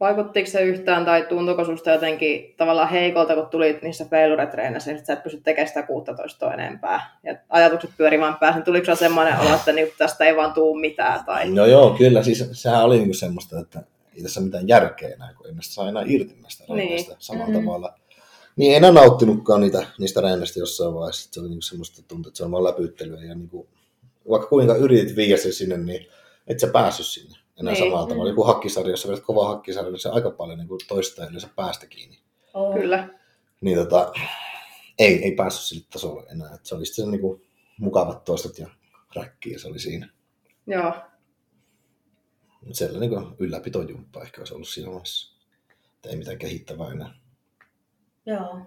Vaikuttiko se yhtään tai tuntuuko susta jotenkin tavallaan heikolta, kun tulit niissä feiluretreeneissä, että sä et pysty tekemään sitä 16 enempää ja ajatukset pyöri vaan päässä. Tuliko se semmoinen olo, että niinku tästä ei vaan tuu mitään? Tai... No joo, kyllä. Siis sehän oli niinku semmoista, että ei tässä mitään järkeä enää, kun ei näistä saa enää irti näistä Niin. niin. samalla Mm. mm. tavalla. Niin en enää nauttinutkaan niitä, niistä reenneistä jossain vaiheessa. Se oli niinku semmoista tuntuu, että se on vaan läpyttelyä. Ja niinku, vaikka kuinka yritit viiä sen sinne, niin et sä päässyt sinne enää Niin. niin. samalla tavalla. Joku hakkisarjassa, vedät kova hakkisarja, niin se aika paljon niinku toista ja sä päästä kiinni. Oh. Kyllä. Niin tota, ei, ei päässyt sille tasolle enää. Et se oli sitten niinku mukavat toistot ja räkki ja se oli siinä. Joo. Mut siellä niinku ylläpitojumppa ehkä olisi ollut siinä vaiheessa. Että ei mitään kehittävää enää. Joo.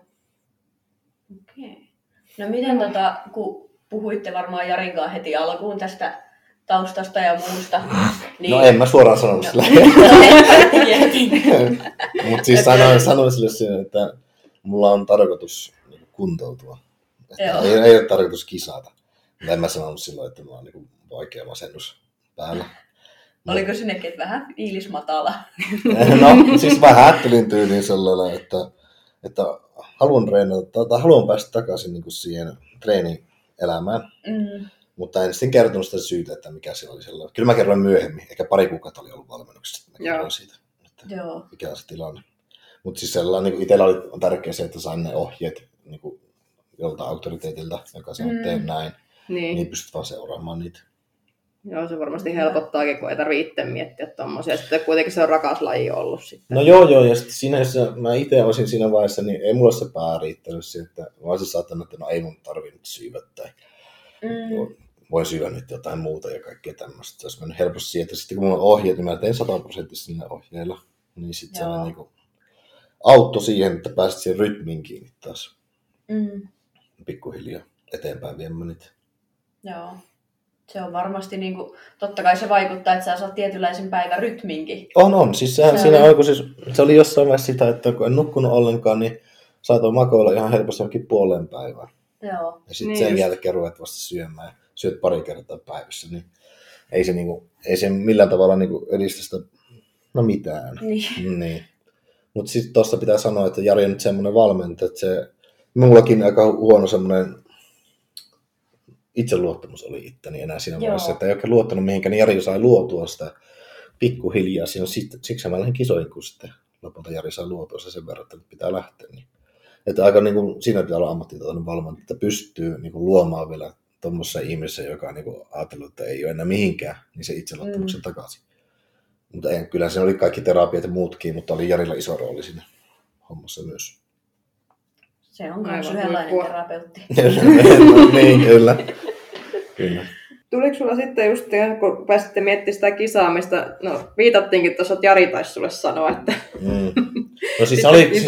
Okei. Okay. No miten tota, kun puhuitte varmaan Jarinkaan heti alkuun tästä taustasta ja muusta, niin... No en mä suoraan sanonut sillä. Mietin. Mutta siis sanoin, sanoin sille sen, että mulla on tarkoitus niinku kuntoutua. Että ei, ei ole tarkoitus kisata. Mutta en mä sanonut silloin, että mulla on niinku vaikea masennus päällä. Oliko sinnekin että vähän fiilis matala? No siis mä ajattelin tyyliin sellainen, että, että haluan treenata, tai haluan päästä takaisin niinku siihen treenielämään. Mm. Mutta en sitten kertonut sitä syytä, että mikä se oli sellainen. Kyllä mä kerroin myöhemmin, ehkä pari kuukautta oli ollut valmennuksessa, että mä kerroin siitä, että Joo. mikä on se tilanne. Mutta siis sellainen, niin itsellä oli tärkeää se, että sain ne ohjeet niin kuin joltain auktoriteetilta, joka sanoo, että Mm. teen näin, Niin. niin pystyt vaan seuraamaan niitä. Joo, se varmasti helpottaakin, kun ei tarvitse itse miettiä tommosia. Sitten kuitenkin se on rakas laji ollut sitten. No joo, joo, ja sitten siinä, jos mä itse olisin siinä vaiheessa, niin ei mulla se pää riittänyt siihen, että mä olisin saattanut, että no ei mun tarvii nyt syyvä tai Mm. Voin syödä nyt jotain muuta ja kaikkea tämmöistä. Se olisi mennyt helposti siihen, että sitten kun mulla on ohjeet, niin mä teen 100 prosenttisesti niillä ohjeilla. Niin sitten se niinku auttoi siihen, että pääsit siihen rytmiin kiinni taas Mm. pikkuhiljaa eteenpäin viemään niitä. Joo. Se on varmasti, niin kuin, totta kai se vaikuttaa, että sä saat tietynlaisen päivän rytminkin. On, on. Siis sehän, Se siinä on- kun siis, se oli jossain vaiheessa sitä, että kun en nukkunut ollenkaan, niin saatoin makoilla ihan helposti jonkin puoleen päivään. Joo. Ja sitten Niin sen just. jälkeen ruvet vasta syömään syöt pari kertaa päivässä, niin ei se, niinku, ei se millään tavalla niinku edistä sitä, no mitään. Niin. Niin. Mutta sitten tuossa pitää sanoa, että Jari on nyt semmoinen valmentaja, että se, mullakin aika huono semmoinen itseluottamus oli itteni enää siinä Joo. vaiheessa, että ei oikein luottanut mihinkään, niin Jari sai luotua sitä pikkuhiljaa. Siinä sit, siksi mä lähdin kisoihin, kun sitten lopulta Jari sai luotua se sen verran, että nyt pitää lähteä. Niin. Että aika niin kuin, siinä pitää olla ammattitaitoinen valmentaja, että pystyy niin kuin, luomaan vielä tuommoisessa ihmisessä, joka on niin kuin, ajatellut, että ei ole enää mihinkään, niin se itseluottamuksen mm. takaisin. Mutta ei, kyllä siinä oli kaikki terapiat ja muutkin, mutta oli Jarilla iso rooli siinä hommassa myös. Se on myös yhdenlainen terapeutti. (laughs) niin, kyllä. kyllä. Tuliko sulla sitten just, kun pääsitte miettimään sitä kisaamista, no viitattiinkin tuossa, että Jari taisi sulle sanoa, että Mm. No siis oli, (laughs) siis.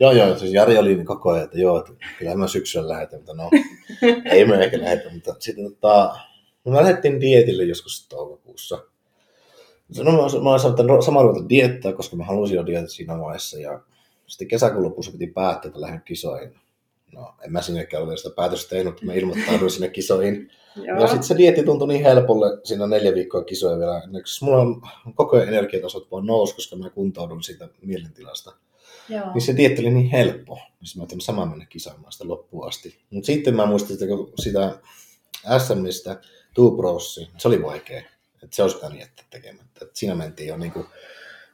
Joo joo, siis Jari oli niin koko ajan, että joo, että kyllä mä syksyllä lähetän, mutta no, (laughs) ei me ehkä lähetä, mutta sitten tota, no me lähdettiin dietille joskus toukokuussa. No, mä, mä olen sanonut, että sama ruveta diettää, koska mä halusin jo dietata siinä vaiheessa. Ja sitten kesäkuun lopussa piti päättää, että lähden kisoihin. No, en mä sinnekään ole vielä sitä päätöstä tehnyt, että mä ilmoittauduin sinne kisoihin. Joo. Ja sitten se dietti tuntui niin helpolle siinä neljä viikkoa kisoja vielä. Mulla on koko ajan energiatasot vaan nousi, koska mä kuntoudun siitä mielentilasta. Joo. Niin se dietti oli niin helppo. Niin mä ajattelin sama mennä kisaamaan sitä loppuun asti. Mutta sitten mä muistin, että kun sitä SMistä Two Prosi, se oli vaikea. Että se olisi pitänyt jättää tekemättä. Et siinä mentiin jo niinku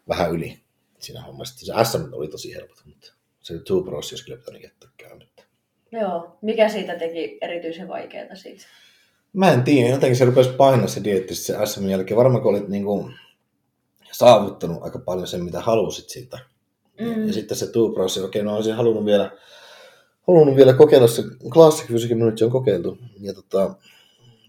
vähän yli siinä hommassa. Se SM oli tosi helppo, mutta se Two Prosi olisi kyllä pitänyt jättää käymättä. Joo. Mikä siitä teki erityisen vaikeaa siitä? Mä en tiedä, jotenkin se rupesi painaa se dietti se SM jälkeen. Varmaan kun olit niinku saavuttanut aika paljon sen, mitä halusit siitä. Mm. Ja sitten se Two Prosi, okei, no olisin halunnut vielä, halunnut vielä kokeilla se Classic Physique nyt on kokeiltu. Ja tota,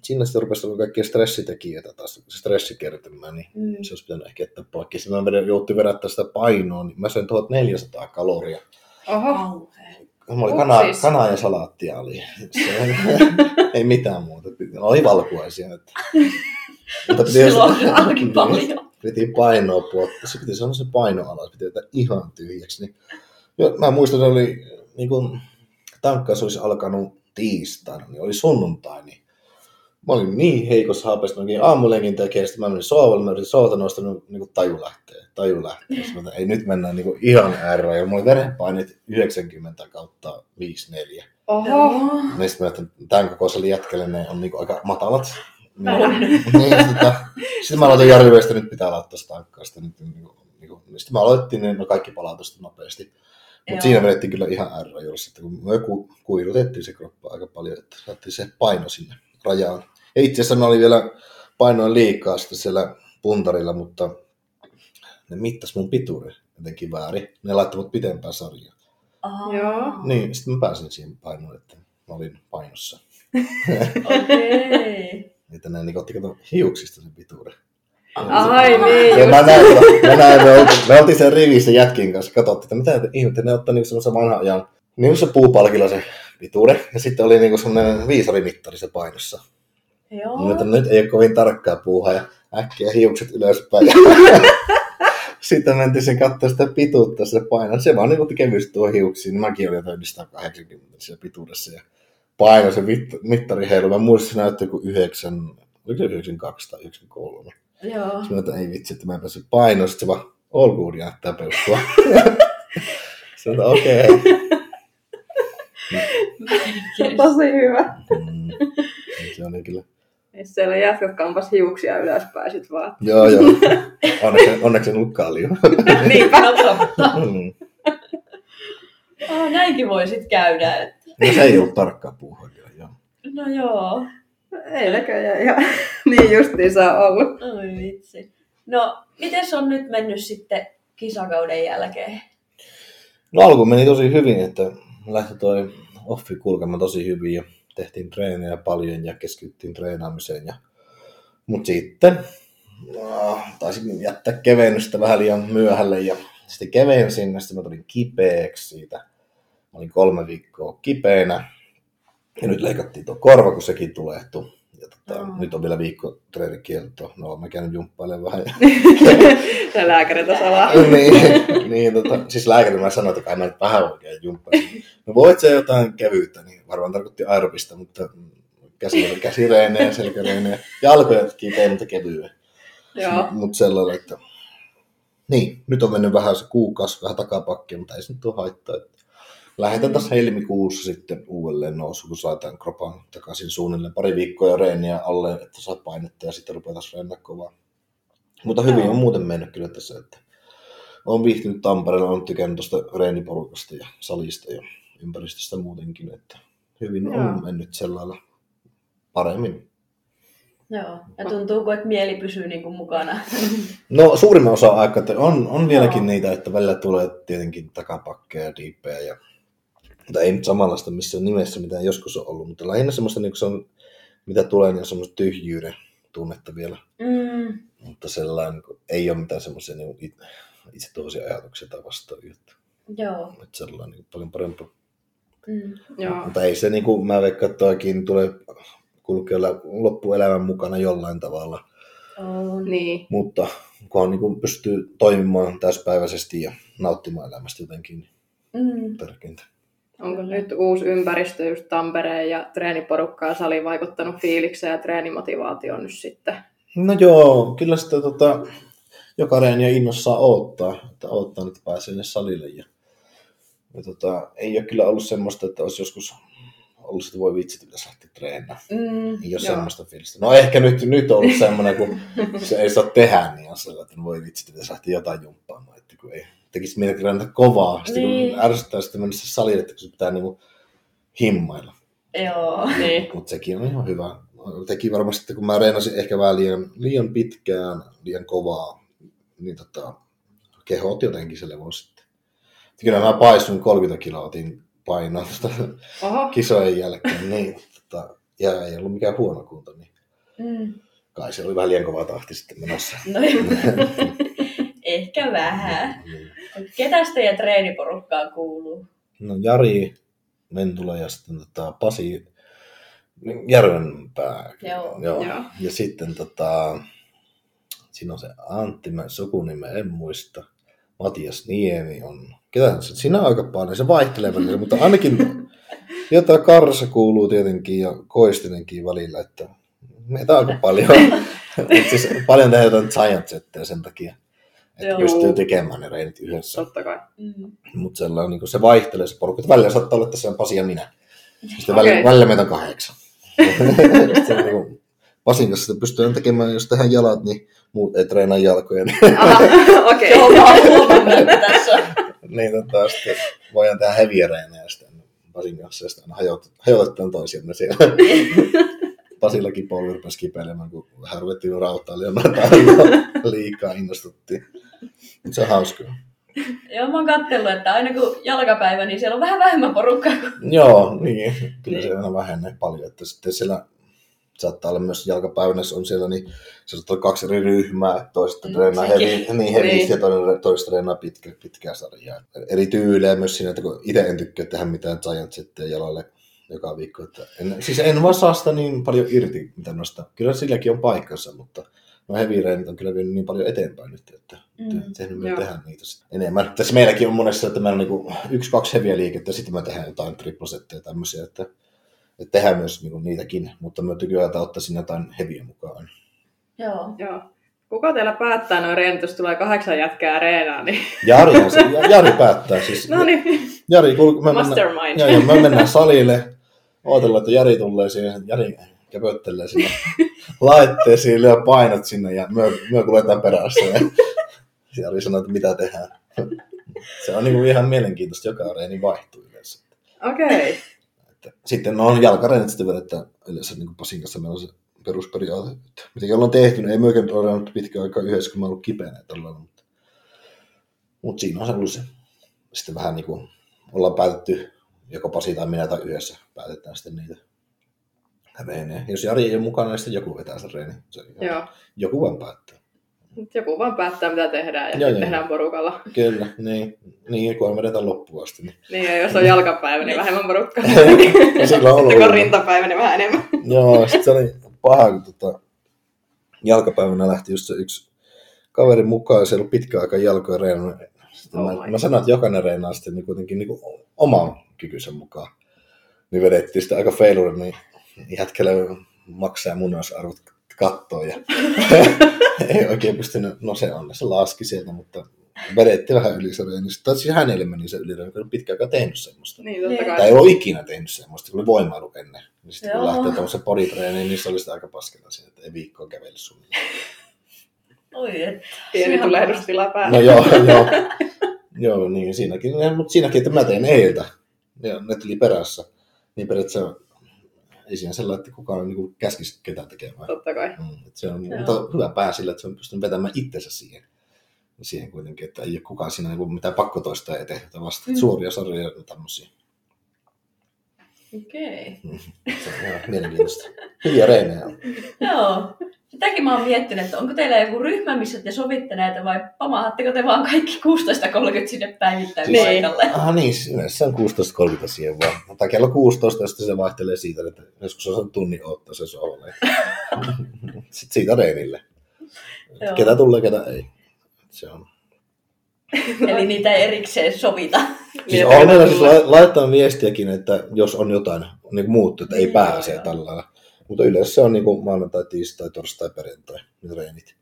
siinä sitten rupesi olla kaikkia stressitekijöitä taas, se stressi kertymään, niin Mm. se olisi pitänyt ehkä jättää poikki. Sitten mä joutin vedättää sitä painoa, niin mä söin 1400 kaloria. Oho. Mulla oli kana, kanaa ja salaattia oli. Se, (laughs) ei mitään muuta. Oli valkuaisia. Että. (laughs) Mutta piti, Silloin (laughs) on ainakin paljon. Piti painoa puottaa. Se piti sanoa se paino alas, piti vetää ihan tyhjäksi. Niin, jo, mä muistan, että oli niin kuin, tankkaus olisi alkanut tiistaina, niin oli sunnuntai, niin mä olin niin heikossa hapessa, mä aamulenkin tekee, sitten mä menin sohvalle, mä yritin sohvalta nostaa, niin niin taju lähtee, taju lähtee. Sitten mä, ei nyt mennään niin kuin ihan äärellä, ja mulla oli verenpaineet 90 kautta 54. Oho. Joo. Niin sitten mä ajattelin, että tämän kokoiselle jätkelle ne on niin kuin aika matalat. On. niin, sitten, tota, sitten mä aloitin Jari Vestä, nyt pitää laittaa sitä tankkaa. Sitten, nyt, niin kuin, niin kuin, sitten mä aloitin, niin no kaikki palaa tosta nopeasti. Mutta siinä vedettiin kyllä ihan juuri, että kun me ku, kuilutettiin se kroppa aika paljon, että saatiin se paino sinne rajaan. Ja itse asiassa mä olin vielä painoin liikaa sitten siellä puntarilla, mutta ne mittas mun pituuden jotenkin väärin. Ne laittoi mut pitempään sarjaan. Aa, Joo. Niin, sitten mä pääsin siihen painoon, että mä olin painossa. (laughs) Okei. Että ne niin otti kato hiuksista sen pituuden. Ai niin, Ja mä näin, mä näin me, oltiin, me oltiin sen rivissä jätkin kanssa, katsottiin, että mitä ihmettä, ne ottaa niinku semmoisen vanhan ajan, niin se puupalkilla se pituuden, ja sitten oli niinku semmoinen viisarimittari se painossa. Joo. Mutta nyt ei ole kovin tarkkaa puuhaa, ja äkkiä hiukset ylöspäin. (laughs) Sitten mentiin sen katsoa sitä pituutta, se paino. Se vaan niin kevyesti tuo hiuksiin, niin mäkin olin jotain 180 siellä pituudessa, ja paino se mit- mittari heilu. Mä muistin, se näytti joku 9, oliko se 92 tai 93. Joo. Sitten mä että ei vitsi, että mä en päässyt painoon. Sitten se vaan, all good, jättää peuktua. (laughs) Sitten okei. (laughs) Okay. Tosi hyvä. Mm. Se oli kyllä. Siellä jätkät kampas hiuksia ylöspäin sit vaan. Joo, joo. (laughs) Onneksi, onneksi en ollut kalju. Niinpä. No totta. Mm. Oh, näinkin voi sit käydä. että- No se ei ollut tarkkaa puuhaa kyllä, joo. No joo. Ei näköjään ihan (laughs) niin justiinsa ollut. Oi vitsi. No, miten se on nyt mennyt sitten kisakauden jälkeen? No alku meni tosi hyvin, että lähti toi offi kulkemaan tosi hyvin ja tehtiin treenejä paljon ja keskityttiin treenaamiseen. Ja... Mut sitten no, taisin jättää kevennystä vähän liian myöhälle ja sitten kevensin ja sitten mä tulin kipeäksi siitä. Olin kolme viikkoa kipeänä ja nyt leikattiin tuo korva, kun sekin tulehtui. Ja tota, Aa. nyt on vielä viikko treenikieltoa. No, mä käyn jumppailemaan vähän. Se (laughs) lääkärit salaa. (laughs) niin, (laughs) niin tota, siis lääkäri mä sanoin, että kai mä nyt vähän oikein jumppaan. No voit se jotain kevyttä, niin varmaan tarkoitti aerobista, mutta käsi, käsireenejä, selkäreenejä, jalkoja kipeä, mutta kevyä. Joo. Mutta sellainen, että niin, nyt on mennyt vähän se kuukausi vähän takapakkia, mutta ei se nyt ole haittaa. Että lähdetään taas helmikuussa sitten uudelleen nousu, kun saadaan kropan takaisin suunnilleen pari viikkoa ja reeniä alle, että saa painetta ja sitten rupeaa taas reennää kovaa. Mutta hyvin Joo. on muuten mennyt kyllä tässä, että olen viihtynyt Tampereella, olen tykännyt tuosta reeniporukasta ja salista ja ympäristöstä muutenkin, että hyvin Joo. on mennyt sellailla paremmin. Joo. Ja tuntuuko, että mieli pysyy niinku mukana? (laughs) No suurimman osa aikaa, että on, on vieläkin Joo. niitä, että välillä tulee tietenkin takapakkeja ja diippejä, ja, mutta ei nyt samanlaista missään nimessä, mitä joskus on ollut, mutta lähinnä semmoista, niin se on, mitä tulee, niin on semmoista tyhjyyden tunnetta vielä, Mm. mutta sellainen niin ei ole mitään semmoisia niin it, itse toisia ajatuksia tai vastaavia, että, Joo. että sellainen niin paljon parempaa. Mm. Joo. Mutta ei se, niin kuin mä veikkaan, että toikin tulee kulkea lä- loppuelämän mukana jollain tavalla, On. Niin. mutta kunhan niin kuin pystyy toimimaan täyspäiväisesti ja nauttimaan elämästä jotenkin, niin Mm. tärkeintä. Onko nyt uusi ympäristö, just Tampereen ja treeniporukka ja sali vaikuttanut fiilikseen ja treenimotivaatioon nyt sitten? No joo, kyllä sitä tota, joka reeniä innossaan odottaa, että odottaa, että pääsee sinne salille. Ja, ja tota, ei ole kyllä ollut semmoista, että olisi joskus ollut, että voi vitsit, pitäisi lähteä treenaamaan. Mm. Ei ole Joo. semmoista fiilistä. No ehkä nyt, nyt on ollut semmoinen, kun se ei saa tehdä, niin on sellainen, että voi vitsit, pitäisi lähteä jotain jumppaamaan. Että kun ei tekisi mieli treenata kovaa, sitten Niin. kun ärsyttää sitten mennä se salille, että kun se pitää niinku himmailla. Joo. Niin. Mutta sekin on ihan hyvä. Teki varmasti, että kun mä reenasin ehkä vähän liian, liian pitkään, liian kovaa, niin tota, kehot jotenkin se levon sitten. Kyllä mä paisun 30 kiloa otin painoa tuosta kisojen jälkeen, niin tota, ja ei ollut mikään huono kunto, niin Mm. kai se oli vähän liian kova tahti sitten menossa. No, (laughs) ehkä vähän. Niin. Ketäs teidän treeniporukkaan kuuluu? No Jari Mentula ja sitten tota, Pasi Järvenpää. Joo. Joo. Joo. Ja sitten tota, siinä on se Antti, mä sukunimen en muista. Matias Niemi on. Ketä se? Siinä on aika paljon. Se vaihtelee välillä, mutta ainakin (laughs) jotain Karsa kuuluu tietenkin ja Koistinenkin välillä, että meitä on aika paljon. (laughs) Siis paljon tehdään jotain giant sen takia, että Joo. pystyy tekemään ne reinit yhdessä. Totta kai. Mm. Mutta niin se vaihtelee se porukka. Välillä saattaa olla, että se on Pasi ja minä. Sitten Okei. välillä, välillä meitä on kahdeksan. (laughs) Sitten niin kuin Pasin kanssa pystyy tekemään, jos tehdään jalat, niin muut ei treenaa jalkoja. Niin, (laughs) okei. (laughs) Että tässä niin tota, sitten voidaan tehdä heviä reenejä sitten Pasin kanssa ja sitten hajotetaan toisiamme siellä. Pasillakin polvi rupesi kipeilemään, kun vähän ruvettiin rautailemaan liikaa innostuttiin. Mutta se on hauskaa. Joo, mä oon kattellut, että aina kun jalkapäivä, niin siellä on vähän vähemmän porukkaa. Joo, niin. Kyllä Niin. se aina vähenee paljon. Että sitten siellä saattaa olla myös jalkapäivänä, jos on siellä, niin se olla kaksi eri ryhmää. Toiset Mm, treenaa sekin. hevi, niin Niin. ja toinen, toista treenaa pitkä, pitkää sarjaa. Eri tyylejä myös siinä, että kun itse en tykkää tehdä mitään giant settiä jalalle joka viikko. Että en, siis en vaan saa sitä niin paljon irti, mitä noista. Kyllä silläkin on paikkansa, mutta no heavy on kyllä vienyt niin paljon eteenpäin nyt, että Mm. tehnyt me tehdä niitä enemmän. Tässä meilläkin on monessa, että meillä on niinku yksi, kaksi heviä liikettä, ja sitten me tehdään jotain triplasetteja ja tämmöisiä, että, että tehdään myös niinku niitäkin, mutta me tykkään ottaa sinne jotain heviä mukaan. Joo. Joo. Kuka teillä päättää noin reenit, jos tulee kahdeksan jätkää reenaa, niin Jari, se, Jari päättää siis. (laughs) no niin, Jari, kun me mennään, mastermind. joo, joo, me mennään salille, odotellaan, että Jari tulee siihen, Jari käpöttelee sinne (laughs) laitteisiin, lyö painot sinne ja me, me kuljetaan perässä. Ja (laughs) Jari sanoo, että mitä tehdään. (laughs) Se on niinku ihan mielenkiintoista, joka reeni vaihtuu yleensä. Okei. Että sitten no on jalkareenit sitten vielä, että yleensä niin kuin Pasin kanssa meillä on se perusperiaate, että mitä jolla on tehty, niin ei myöskään nyt ole ollut pitkään aikaa yhdessä, kun mä ollut kipeänä tällä mutta, mutta siinä on se ollut se. Sitten vähän niin kuin ollaan päätetty, joko Pasi tai minä tai yhdessä päätetään sitten niitä reenejä. Jos Jari ei ole mukana, niin sitten joku vetää sen reeni. Se, Joo. Joku vaan päättää. Joku vaan päättää, mitä tehdään ja Joo, joo. tehdään porukalla. Kyllä, niin, niin kun vedetään loppuun asti. Niin. Niin, ja jos on jalkapäivä, niin vähemmän porukkaa. (laughs) Ja silloin on ollut. Sitten kun on rintapäivä, niin vähän enemmän. (laughs) Joo, sit se oli paha, kun tota, jalkapäivänä lähti just se yksi kaveri mukaan, ja se ei ollut pitkä aika jalkoja reenannut. Sitten Oh mä, mä sanoin, että jokainen reenaa sitten niin kuitenkin niin oman kykynsä mukaan. Niin vedettiin sitten aika failure, niin jätkellä maksaa munaisarvot kattoon ja (laughs) ei oikein pystynyt, no se on, se laski sieltä, mutta vedettiin vähän yli se reeni. Tai siis hänelle meni se yli kun pitkä aikaa tehnyt semmoista. Niin, totta kai. Tai ei ole ikinä tehnyt semmoista, kun oli voimailu ennen. Niin sitten kun Joo. lähtee tuommoisen bodytreeniin, niin se oli sitä aika paskana siinä, että ei viikkoa kävely suunnilleen. (laughs) Oi, et. Pieni tulehdustila päällä. No joo, (laughs) joo. joo, niin siinäkin, mutta siinäkin, että mä tein heiltä. Ja ne tuli perässä. Niin periaatteessa ei siinä sellainen, että kukaan niin käskisi ketään tekemään. Totta kai. Mm, että se on Joo. mutta hyvä pää sillä, että se on pystynyt vetämään itsensä siihen. Siihen kuitenkin, että ei ole kukaan siinä niin mitään pakkotoista eteen, että vasta Mm. suoria sarjoja ja tämmöisiä. Okei. Se on ihan mielenkiintoista. Hyviä reenejä on. Joo. Sitäkin mä oon miettinyt, että onko teillä joku ryhmä, missä te sovitte näitä vai pamaatteko te vaan kaikki 16.30 sinne päivittäin paikalle? Ah niin, siis yleensä se on 16.30 siihen vaan. Tai kello 16, ja sitten se vaihtelee siitä, että joskus on tunnin odottaa se sohvalle. (laughs) sitten siitä reenille. Joo. Ketä tulee, ketä ei. Se on. Eli niitä ei erikseen sovita. Siis Niin, on meillä ketä siis la- laittaa viestiäkin, että jos on jotain niin muuttu, että ei pääse joo. tällä lailla. Mutta yleensä se on niin kuin maanantai, tiistai, torstai, perjantai, ne reenit.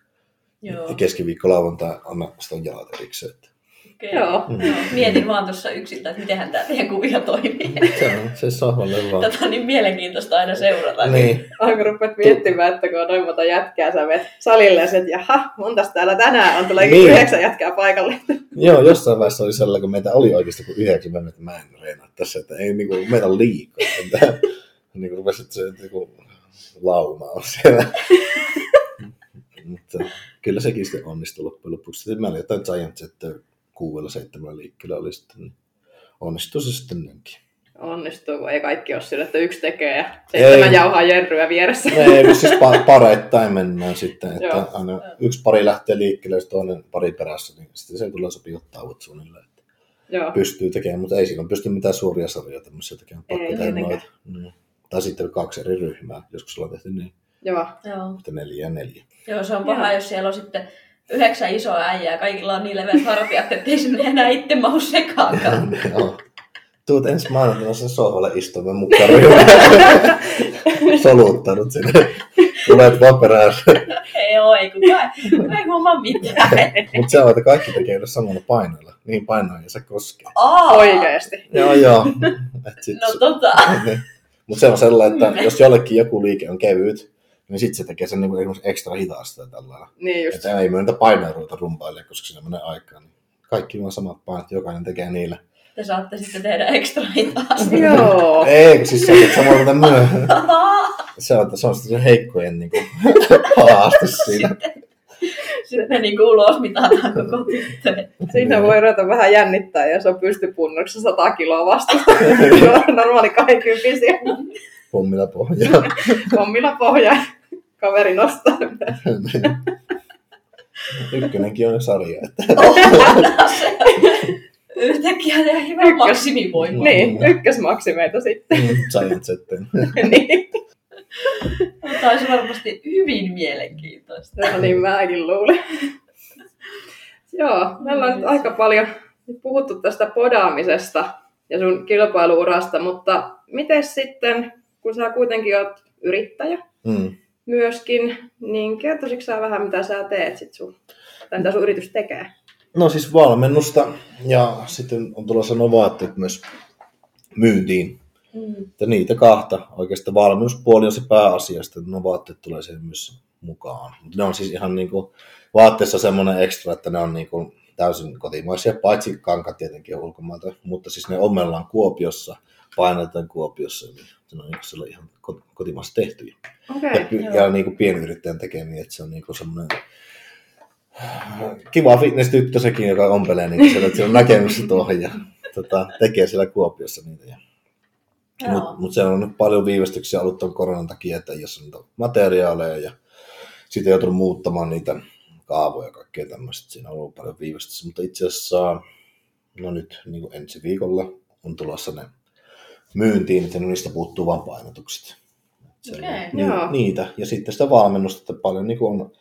Joo. Ja keskiviikko, lauantai, anna sitä jalat erikseen. Että Okay. Joo. Mm. Joo. Mietin vaan tuossa yksiltä, että mitenhän tämä teidän kuvio toimii. (laughs) se on se sohvalle vaan. Tätä on niin mielenkiintoista aina seurata. Niin, Alkoi rupeat miettimään, että kun on noin monta jätkää, sä vet salille ja sit, että jaha, montas täällä tänään on, tuleekin Niin. yhdeksän jätkää paikalle. (laughs) Joo, jossain vaiheessa oli sellainen, kun meitä oli oikeasti kuin yhdeksän, mä, että mä en reenaa tässä, että ei niinku, meitä on liikaa. (laughs) Että, niinku rupesi, että se niinku, lauma on siellä. Mutta kyllä sekin sitten onnistui loppujen lopuksi. Sitten meillä oli jotain Giants, että kuudella seitsemällä liikkeellä oli sitten, niin onnistui se sitten niinkin. Onnistuu, kun ei kaikki ole sillä, että yksi tekee ja seitsemän Ei. jauhaa jerryä vieressä. Ei, siis pa- pareittain mennään sitten, että Joo. aina yksi pari lähtee liikkeelle ja toinen pari perässä, niin sitten se tulee sopii ottaa tauot suunnilleen. Että Joo. pystyy tekemään, mutta ei silloin pysty mitään suuria sarjoja tämmöisiä tekemään. Pakko Ei tehdä noita. Mm. Tai sitten kaksi eri ryhmää. Joskus ollaan tehty niin, Joo. Joo. neljä ja neljä. Joo, se on paha, Joo. jos siellä on sitten yhdeksän isoa äijää, kaikilla on niin leveät hartiat, ettei sinne enää itse mahu sekaankaan. (laughs) Joo. Tuut ensi maanantaina sen sohvalle istumaan mukaan. (laughs) Soluttanut sinne. tulet vaan perään. (laughs) Ei oo, ei kukaan, ei huomaa mitään. Mutta se on, että kaikki tekee yhdessä samalla painoilla. Niin painoa ja se koskee. Aa, Oikeesti. Joo, joo. Et sit, No tota. Mutta se on sellainen, että jos jollekin joku liike on kevyt, niin sitten se tekee sen niinku esimerkiksi ekstra hitaasti ja tällä lailla. Niin just. Että ei myöntä painoja ruveta rumpailemaan, koska siinä menee aikaa. Niin kaikki on samat painot, jokainen tekee niillä. Te saatte sitten tehdä ekstra hitaasti. (laughs) Joo. Ei, kun siis se on samalla myöhemmin. (laughs) Se on, se on sitten se heikkojen (laughs) niin kuin, haaste siinä. Sitten niin kuin ulos mitataan koko tyttöön. Siinä voi ruveta vähän jännittää, jos on pystypunnoksessa 100 kiloa vastusta. Normaali 20 Pommilla pohjaa. Pommilla pohja. Kaveri nostaa. (laughs) Ykkönenkin on sarja. Että. (laughs) Yhtäkkiä tehdään hyvä Ykkös. maksimivoima. Niin, ykkösmaksimeita sitten. Giant Zetten. (laughs) niin. Tämä olisi varmasti hyvin mielenkiintoista. No niin, mäkin luulin. Joo, me ollaan nyt aika paljon puhuttu tästä podaamisesta ja sun kilpailuurasta, mutta miten sitten, kun sä kuitenkin oot yrittäjä Mm. Myöskin, niin kertoisitko sä vähän, mitä sä teet sit sun, tai mitä sun yritys tekee? No siis valmennusta ja sitten on tulossa Novaatteet myös myyntiin. Mm. Että niitä kahta. Oikeastaan valmennuspuoli on se pääasia, sitten no vaatteet tulee siihen myös mukaan. Mutta ne on siis ihan niin kuin, vaatteessa semmoinen ekstra, että ne on niin kuin täysin kotimaisia, paitsi kankat tietenkin ulkomailta, mutta siis ne ommellaan Kuopiossa, painetaan Kuopiossa, niin se on niin ihan ko- kotimaassa tehtyjä. Ja, okay, joo. ja niin kuin pienyrittäjän tekemiä, että se on niin kuin semmoinen kiva fitness-tyttö sekin, joka ompelee niitä siellä, että se on näkemystä tuohon ja tota, tekee siellä Kuopiossa niitä. Ja mutta mut se on nyt paljon viivästyksiä ollut tuon koronan takia, että ole niitä materiaaleja ja sitten joutunut muuttamaan niitä kaavoja ja kaikkea tämmöistä. Siinä on ollut paljon viivästyksiä, mutta itse asiassa no nyt niin kuin ensi viikolla on tulossa ne myyntiin, että niistä puuttuu vain painotukset. Okei. ni- Joo. niitä. Ja sitten sitä valmennusta, että paljon niin on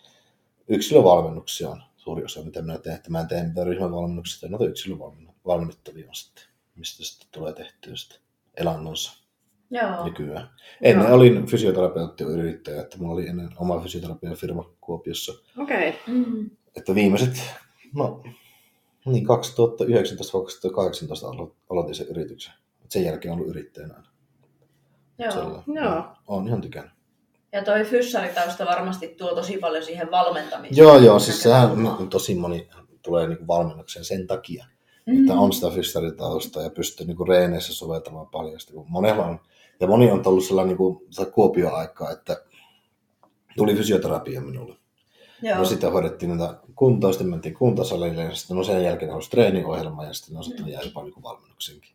yksilövalmennuksia on suuri osa, mitä minä teen. Että mä en tee mitään ryhmävalmennuksia, noita yksilövalmennettavia on sitten, mistä sitten tulee tehtyä sitten elannonsa Joo. nykyään. Ennen Joo. olin fysioterapeutti yrittäjä, että mulla oli ennen oma fysioterapian firma Kuopiossa. okei. Okay. Mm. Että viimeiset, no niin 2019-2018 alo- aloitin sen yrityksen. Et sen jälkeen olen ollut yrittäjänä aina. Joo. Sellainen. Joo. Olen ihan tykännyt. Ja toi fyssaritausta varmasti tuo tosi paljon siihen valmentamiseen. Joo, joo, siis sehän no, tosi moni tulee niinku valmennukseen sen takia, Mm. että on sitä fyssaritausta ja pystyy niinku reeneissä soveltamaan paljon. Monella on, ja moni on tullut sellainen niinku, Kuopio-aikaa, että tuli fysioterapia minulle. Joo. No sitten hoidettiin näitä kuntoa, sitten mentiin kuntosalille ja sitten no sen jälkeen olisi treeniohjelma ja sitten no sitten jäi jopa niin valmennuksenkin.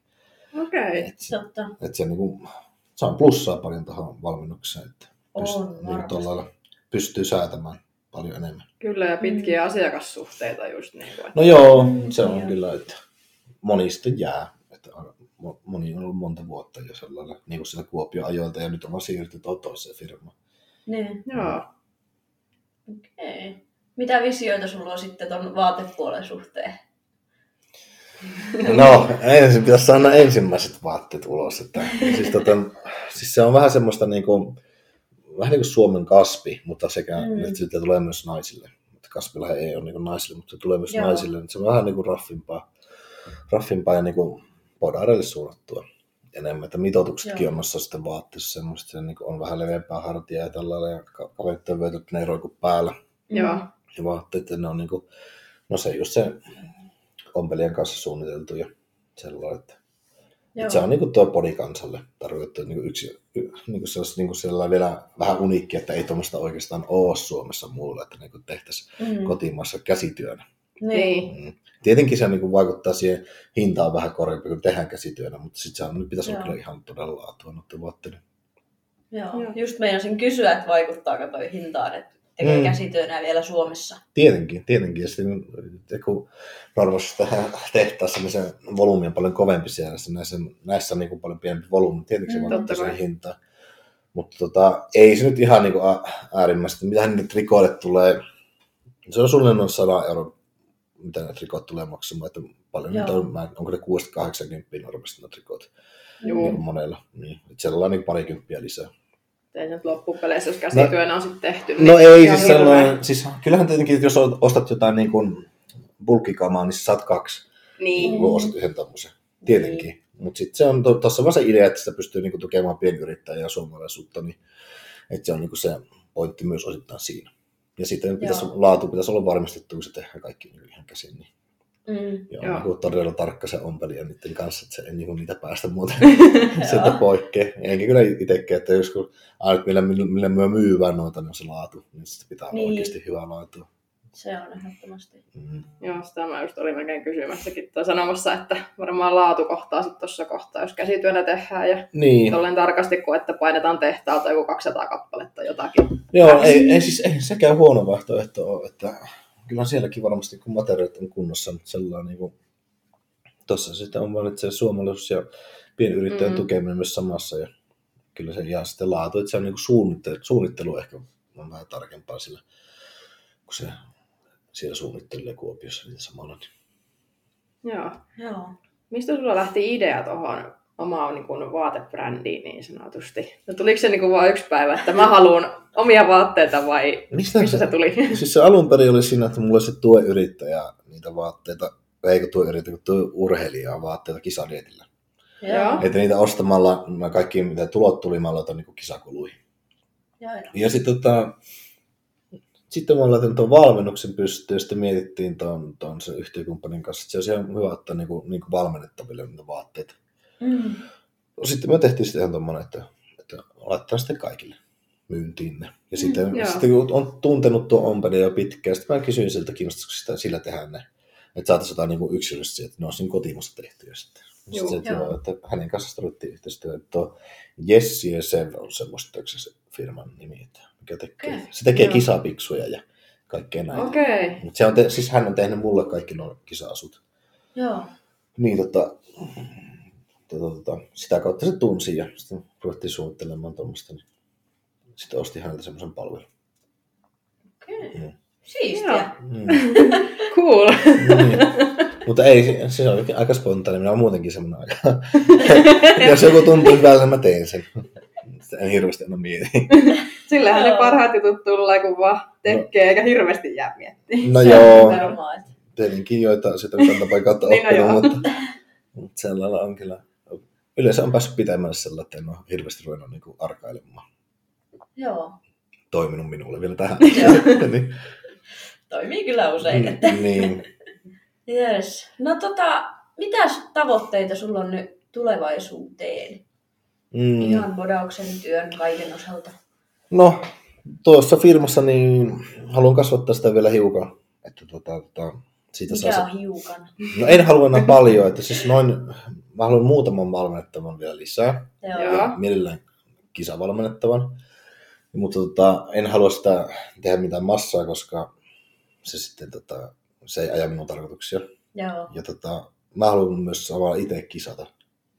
Okei. Se- Totta. et se, niin kuin, saa plussaa paljon tuohon valmennukseen, että pyst, On niin lailla pystyy säätämään paljon enemmän. Kyllä, ja pitkiä Mm. asiakassuhteita just niin kuin. No joo, Mm, se on joo. kyllä, että moni sitten jää. Että mo- moni on ollut monta vuotta jo sellainen, niin kuin siellä Kuopion ajoilta ja nyt on vaan tuohon toiseen firmaan. Niin. Joo. Okei. Mitä visioita sulla on sitten ton vaatepuolen suhteen? No, ensin pitäisi saada ensimmäiset vaatteet ulos. Että, siis, tota, siis se on vähän semmoista niin kuin, vähän niin kuin Suomen kaspi, mutta sekä Mm. että siitä tulee myös naisille. Kaspilla ei ole niin kuin naisille, mutta se tulee myös Joo. Naisille. Niin se on vähän niin kuin raffimpaa, raffimpaa ja niin kuin podareille suunnattua enemmän. Että mitoituksetkin Joo. on noissa sitten vaatteissa semmoista, se niin on vähän leveämpää hartia ja tällä lailla, ja ka- kaverit on että ne ei roiku päällä. Joo. Ja vaatteet, ne on niin kuin, no se just se ompelijan kanssa suunniteltu ja sellainen, että Joo. se on niin kuin tuo podikansalle tarkoitettu niin kuin yksi, niin kuin se olisi niin kuin sellainen vielä vähän uniikki, että ei tuommoista oikeastaan ole Suomessa muulla, että niin kuin tehtäisiin Mm. kotimaassa käsityönä. Niin. Mm. Tietenkin se niin kuin vaikuttaa siihen hintaan vähän korkeampi, kun tehdään käsityönä, mutta sitten se on, nyt pitäisi olla Joo. kyllä ihan todella laatua vaatteiden. Joo. Joo. Just meinasin kysyä, että vaikuttaako toi hintaan, että tekee Mm. käsityönä vielä Suomessa. Tietenkin, tietenkin. Ja sitten kun normaalisti tähän tehtaassa, niin se volyymi on paljon kovempi siellä. Näissä, näissä on niin kuin paljon pienempi volyymi. Tietenkin se Mm. vaikuttaa Totta kai. siihen hintaan. Mutta tota, ei se nyt ihan niin kuin äärimmäisesti. Mitähän niille trikoille tulee, se on suunnilleen noin 100 euro, mitä ne trikot tulee maksamaan. Että paljon Joo. niitä on, onko ne 6-80 normaalisti ne trikot Juu. niin monella. Niin. Että siellä on niin parikymppiä lisää. Ei nyt loppupeleissä, jos käsityönä on sitten tehty. No niin ei, siis sellainen, siis kyllähän tietenkin, jos ostat jotain niin kuin bulkkikamaa, niin saat kaksi, Niin. kun ostat yhden tommosen. Tietenkin. Mutta sitten se on tuossa vaan se idea, että sitä pystyy niinku tukemaan pienyrittäjää ja suomalaisuutta, niin että se on niinku se pointti myös osittain siinä. Ja sitten pitäisi, laatu pitäisi olla varmistettu, kun se tehdään kaikki niinku ihan käsin. Niin. Mm. Ja Joo. on niinku todella tarkka se ompelija niiden kanssa, että se ei niinku niitä päästä muuten (laughs) (laughs) sieltä poikkea. Enkä kyllä itsekään, että jos kun ainut millä, millä, myö myyvään noita, niin on se laatu. Niin sitten pitää olla Niin. oikeasti hyvää laatua. Se on ehdottomasti. Mm. Joo, sitä mä just olin melkein kysymässäkin tai sanomassa, että varmaan laatu kohtaa sitten tuossa kohtaa, jos käsityönä tehdään ja Niin. tolleen tarkasti, kun että painetaan tehtaalta joku 200 kappaletta jotakin. Joo, ei, ei, siis, ei sekään huono vaihtoehto ole, että kyllä sielläkin varmasti kun materiaalit on kunnossa, mutta sellainen niin kuin, tuossa sitten on vaan että se suomalaisuus ja pienyrittäjän Mm. tukeminen myös samassa ja kyllä se ja sitten laatu, että se on niin kuin suunnittelu, suunnittelu ehkä on vähän tarkempaa sillä, kun se siellä suunnittelee Kuopiossa niitä samalla. Niin. Joo. Joo. Mistä sulla lähti idea tuohon omaan niin kuin, vaatebrändiin niin sanotusti? No, tuliko se niin kuin, vain yksi päivä, että mä haluan omia vaatteita vai Mistä mistä se, se tuli? (laughs) siis se alun perin oli siinä, että mulla oli se tueyrittäjä niitä vaatteita, ei kun tueyrittäjä, kun tuo urheilijaa vaatteita kisadietillä. Joo. Että niitä ostamalla, mä kaikki mitä tulot tuli, mä laitan niin kisakuluihin. Joo, joo. Ja sitten tota, sitten mä laitan tuon valmennuksen pystyyn ja sitten mietittiin tuon, tuon sen yhtiökumppanin kanssa, että se olisi ihan hyvä ottaa niin kuin, niin kuin valmennettaville niitä vaatteita. Mm. Sitten me tehtiin sitten ihan tuommoinen, että, että laittaa sitten kaikille myyntiin ne. Ja sitten, Mm, mm, joo. sitten kun on tuntenut tuon ompelin jo pitkään, sitten mä kysyin siltä, kiinnostaisiko sitä sillä tehdä ne. Että saataisiin jotain niin yksilöllistä, että ne olisi niin kotimassa tehtyjä sitten. Joo, sitten, että, joo. että hänen kanssaan tarvittiin yhteistyötä. Että tuo Jessi ja Sev on se muistaakseni se firman nimi, että mikä tekee. Okei, Se tekee joo. kisapiksuja ja kaikkea näin. Okei. Okay. Mut se on te, siis hän on tehnyt mulle kaikki nuo kisa-asut. Joo. Niin tota, tota, tota, sitä kautta se tunsi ja sitten ruvettiin suunnittelemaan tuommoista. Niin sitten ostin häneltä semmoisen palvelun. Okei. Mm. Siistiä. Mm. (laughs) Cool. niin. Mutta ei, se- se oli aika spontaani. Minä olen muutenkin semmoinen aika. (laughs) Jos joku tuntuu hyvältä, mä teen sen. Sitä en hirveästi aina mieti. Sillähän ne parhaat jutut tulee, kun vaan tekee eikä hirveästi jää miettimään. No Se on joo, että- tietenkin joita sitä on kantapaikan kautta (laughs) Niin, no oppinut, mutta, mutta sellailla on kyllä. Yleensä on päässyt pitämään sellainen, että en ole hirveästi ruvennut niin arkailemaan. Joo. Toiminut minulle vielä tähän. (laughs) (laughs) Niin, Toimii kyllä usein. Että. niin. (laughs) Yes. No tota, mitäs tavoitteita sulla on nyt tulevaisuuteen? Mm. Ihan bodauksen työn kaiken osalta. No, tuossa firmassa niin haluan kasvattaa sitä vielä hiukan. Että tota, tota, siitä Mikä saa on hiukan? No en halua enää paljon, että siis noin, mä haluan muutaman valmennettavan vielä lisää. Joo. Mielellään kisavalmennettavan. Mutta tota, en halua sitä tehdä mitään massaa, koska se sitten tota, se ei aja minun tarkoituksia. Joo. Ja tota, mä haluan myös samalla itse kisata.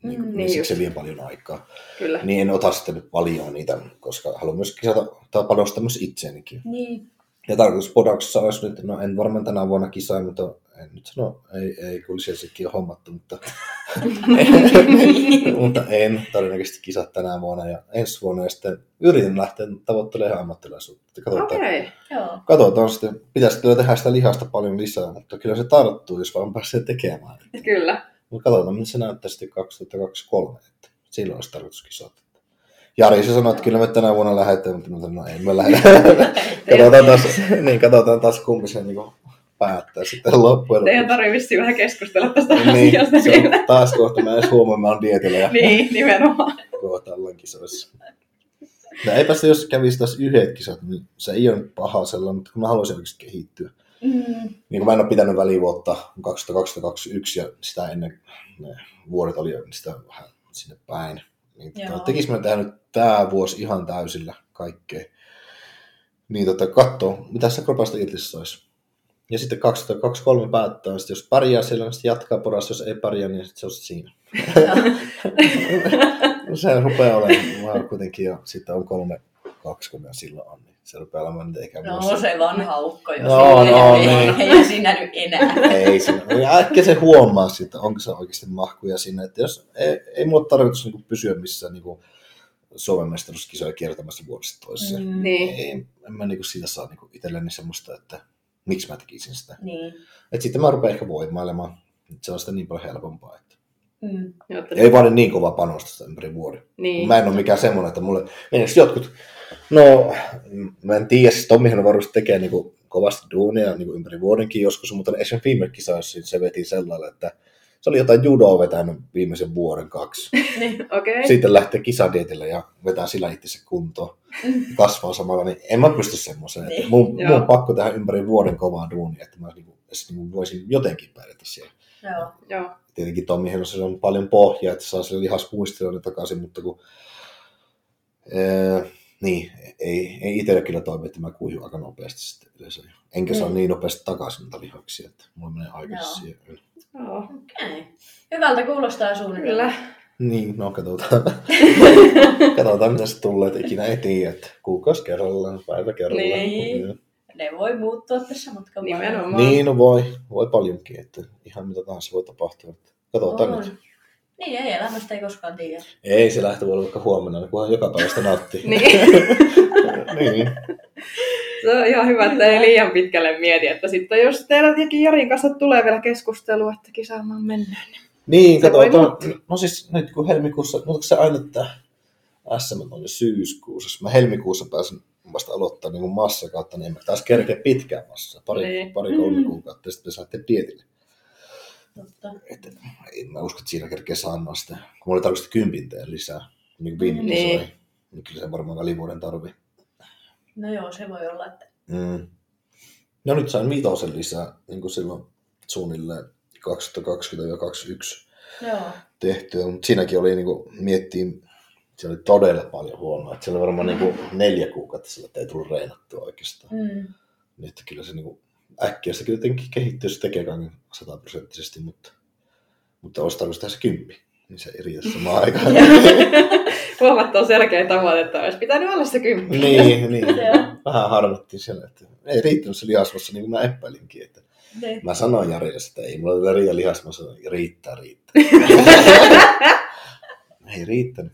Niin, Mm, niin, niin siksi just. se vie paljon aikaa. Kyllä. Niin en ota sitten paljon niitä, koska haluan myös kisata tai panostaa myös itseenikin. Niin. Ja tarkoitus podauksessa olisi nyt, no en varmaan tänä vuonna kisaa, mutta en nyt sano, ei, ei kun sielläkin on hommattu, mutta, (laughs) mutta en todennäköisesti kisaa tänä vuonna ja ensi vuonna ja sitten yritän lähteä tavoittelemaan ihan ammattilaisuutta. Katsotaan, Okei. Okay. Joo. katsotaan sitten, pitäisi kyllä tehdä sitä lihasta paljon lisää, mutta kyllä se tarttuu, jos vaan pääsee tekemään. Kyllä. Mutta katsotaan, miltä se näyttää sitten 2023, että silloin olisi tarkoitus kisata. Jari se sanoi, että kyllä me tänä vuonna lähdetään, mutta no ei me lähdetä. (laughs) katsotaan taas, niin katsotaan taas kumpi se niin päättää sitten loppujen Teidän lopuksi. tarvii vissiin vähän keskustella tästä Niin, asiasta se vielä. on taas kohta mä edes huomaan, mä oon dietillä ja (laughs) Niin, nimenomaan. kohta ollaan kisoissa. No eipä se, jos kävisi taas yhdet kisat, niin se ei ole paha sellainen, mutta kun mä haluaisin oikeasti kehittyä. Mm. Niin kuin mä en ole pitänyt välivuotta 2021 ja sitä ennen ne vuodet oli sitä vähän sinne päin. Niin tota, tekis mä tehdä nyt tää vuosi ihan täysillä kaikkea. Niin tota, kattoo, mitä se kropasta irti saisi. Ja sitten 2023 päättää, sitten jos pärjää siellä, niin sitten jatkaa porassa, jos ei pärjää, niin sitten se on siinä. (laughs) Se rupeaa olemaan, kuitenkin jo, sitten on kolme, kaksi kun mä silloin on, niin se rupeaa olemaan niitä eikä No se vanha ukko jo No, siinä, no, ei, niin. ei siinä nyt enää. Ei siinä. Ja Äkkiä se huomaa sitten, onko se oikeasti mahkuja sinne. Että jos ei, ei mulla ole tarkoitus niin pysyä missään niin Suomen mestaruuskisoja kiertämässä vuodesta toiseen. Mm. Niin. Ei, en mä niinku siitä saa niinku itselleni semmoista, että miksi mä tekisin sitä. Niin. Et sitten mä rupean ehkä voimailemaan. Se on sitten niin paljon helpompaa. Että Mm. Ei vaadi niin kova panostusta ympäri vuoden. Niin. Mä en ole mikään semmoinen, että mulle... Meneekö jotkut... No, mä en tiedä, siis Tommihan varmasti tekee niinku kovasti duunia niinku ympäri vuodenkin joskus, mutta esimerkiksi viime kisoissa se veti sellainen, että se oli jotain judoa vetänyt viimeisen vuoden kaksi. (laughs) Niin. Okei. Sitten lähtee kisadietille ja vetää sillä itsensä kuntoon. Kasvaa samalla, niin en mä pysty semmoiseen. Niin. Niin. Mun, mun on pakko tehdä ympäri vuoden kovaa duunia, että mä niinku, edes niinku voisin jotenkin pärjätä siellä. Joo. Joo. Tietenkin Tommihan on, on paljon pohjaa, että saa sille lihasmuistiloiden takaisin, mutta kun... Ää, niin, ei, ei itselle kyllä toimi, että mä kuihun aika nopeasti sitten yleensä. Enkä saa Mm. niin nopeasti takaisin niitä lihaksia, että mulla menee aika Joo. siihen. Joo. Okei. Hyvältä kuulostaa suunnitelma. Kyllä. Niin, no katsotaan. (laughs) katsotaan, mitä se tulee, että ikinä ei tiedä, että kuukausi kerrallaan, päivä kerrallaan. Niin. Ne voi muuttua tässä matkan varrella. Nimenomaan. Niin, no voi, voi paljonkin, että ihan mitä tahansa voi tapahtua. Että Katsotaan On. nyt. Niin, ei elämästä ei koskaan tiedä. Ei se lähtö voi olla vaikka huomenna, niin kunhan joka päivästä nauttii. (laughs) Niin. niin. Se on ihan hyvä, että ei liian pitkälle mieti, että sitten jos teillä jokin Jarin kanssa tulee vielä keskustelua, että kisaamaan mennään. Niin, Se voi katsotaan. No siis nyt kun helmikuussa, mutta se aina, että SM on jo syyskuussa. Mä helmikuussa pääsen vasta aloittaa niin massa kautta, niin en mä taas kerkeä pitkään massa. Pari, Niin. pari kolme Mm. kuukautta ja sitten saatte dietille. Totta. Et, en mä usko, että siinä kerkeä saannoa sitä. Kun mulla oli tarkoitus kympinteen lisää, niin kuin viime Niin. kisoihin. Niin kyllä se varmaan välivuoden tarvii. No joo, se voi olla, että... Mm. No nyt sain viitosen lisää, niin kuin silloin suunnilleen 2020-2021 Joo. tehtyä, mutta siinäkin oli niin kuin, miettiin, se oli todella paljon huonoa. Että siellä oli varmaan niin kuin, neljä kuukautta sillä, että ei tullut reenattua oikeastaan. Mm. Niin, että kyllä se niin kuin, äkkiä se jotenkin kehittyy, jos tekee kaiken sataprosenttisesti, mutta, mutta tarvitsisi tehdä se kymppi, niin se ei riitä samaan aikaan. (laughs) Huomattava selkeä tavoite, että olisi pitänyt olla se kymppi. niin, (laughs) niin. Vähän harmittiin siellä, että ei riittänyt se lihasmassa, niin kuin mä epäilinkin, että Niin. Mä sanoin Jarille, että ei mulla tätä riitä lihasta. Mä sanoin, riittää, riittää. (laughs) ei riittänyt.